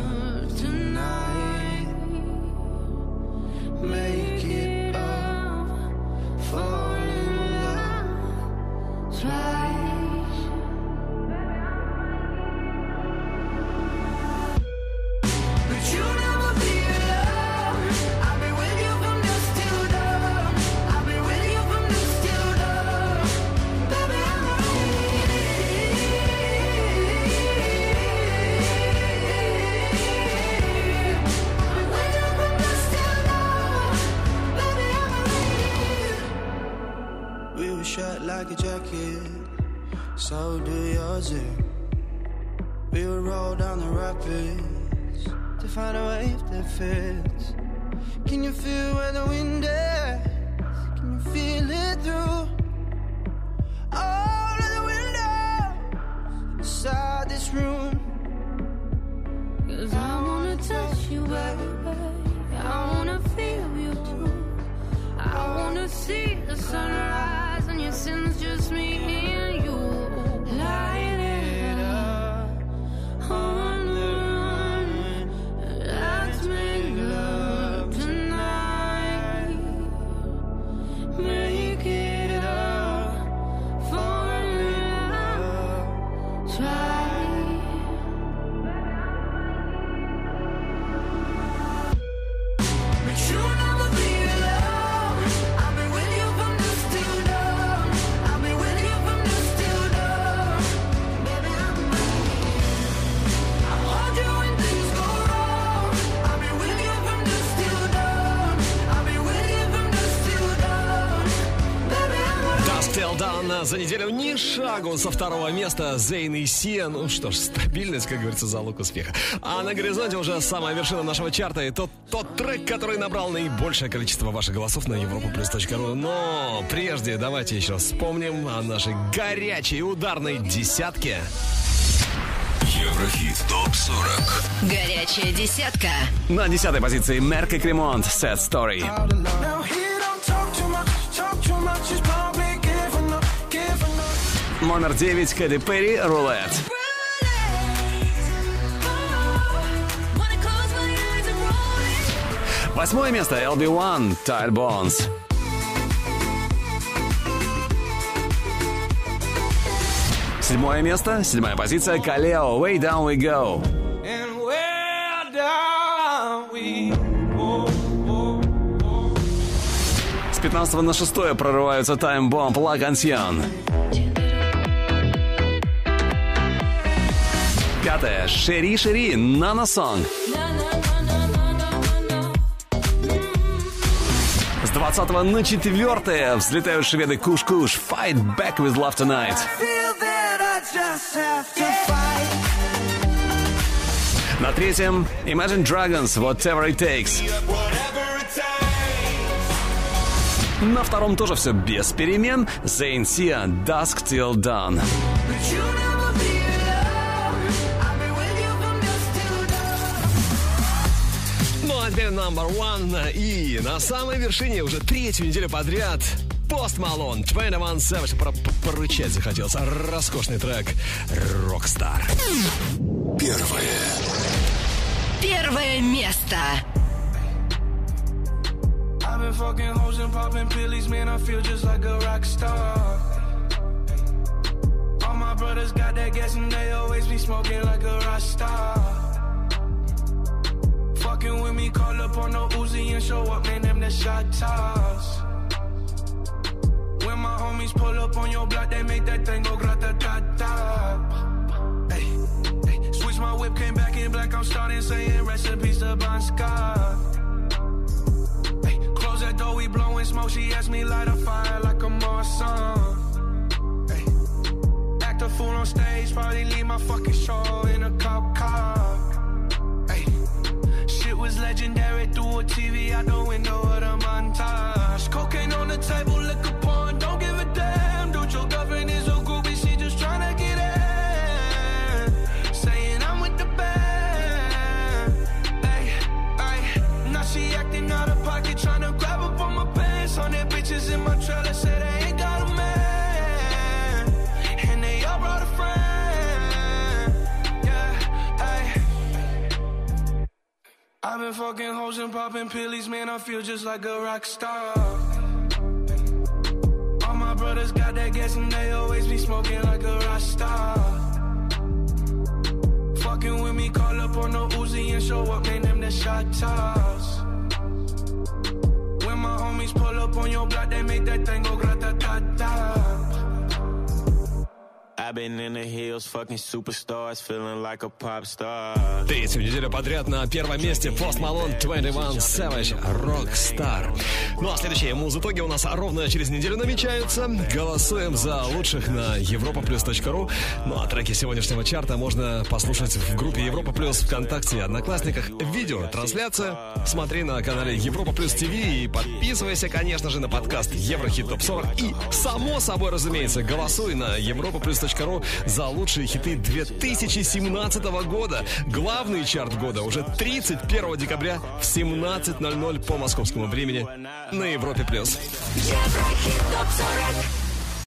tonight. A so do yours. eh? We would roll down the rapids to find a wave that fits. Шагу со второго места Зейн и Сия. Ну что ж, стабильность, как говорится, залог успеха. А на горизонте уже самая вершина нашего чарта и тот, тот трек, который набрал наибольшее количество ваших голосов на europaplus.ru. Но прежде давайте еще вспомним о нашей горячей ударной десятке. Еврохит ТОП-40 Горячая десятка. На десятой позиции Мерк и Кремонт Sad Story. Номер девять Кэти Перри Рулет. Восьмое место LB1 Tile Bones. Седьмое место, седьмая позиция Калео Way Down We Go. С 15 на 6 прорываются Time Bomb La Canción. Пятое. Шери Шери Нана Сон. С 20 на 4 взлетают шведы Куш Куш Fight Back with Love Tonight. На третьем Imagine Dragons Whatever It Takes. На втором тоже все без перемен. Zayn Sia Dusk Till Dawn. But you never теперь number one. И на самой вершине уже третью неделю подряд Пост Малон, 21 Savage. Про- Порычать захотелось. Роскошный трек Rockstar. Первое. Первое место. I've been fucking hoes and popping pillies, man. I feel just like a rock star. All my brothers got that gas and they always be smoking like a rock star. Fucking with me, call up on the Uzi and show up, man. Them the shot toss. When my homies pull up on your block, they make that thing go grata ta ta. Switch my whip, came back in black. I'm starting saying recipes to Bon Scott. Hey, close that door, we blowing smoke. She asked me light a fire like a Marsan. Act a fool on stage, probably leave my fucking show in a cop car. Was legendary through a TV out the window of the montage. Cocaine on the table, I've been fucking hoes and popping pillies, man. I feel just like a rock star. All my brothers got that gas and they always be smoking like a rock star. Fucking with me, call up on the Uzi and show up, name them the shot toss. When my homies pull up on your block, they make that thing go grata ta ta. Третью неделю подряд на первом месте Post Malone 21 Savage Rockstar. Ну а следующие муз-итоги у нас ровно через неделю намечаются. Голосуем за лучших на europaplus.ru. Ну а треки сегодняшнего чарта можно послушать в группе Европа Плюс ВКонтакте и Одноклассниках. Видео, трансляция. Смотри на канале Европа Плюс ТВ и подписывайся, конечно же, на подкаст Еврохит Топ 40. И, само собой, разумеется, голосуй на europaplus.ru за лучшие хиты 2017 года. Главный чарт года уже 31 декабря в 17.00 по московскому времени на Европе+. плюс. Еврохит топ 40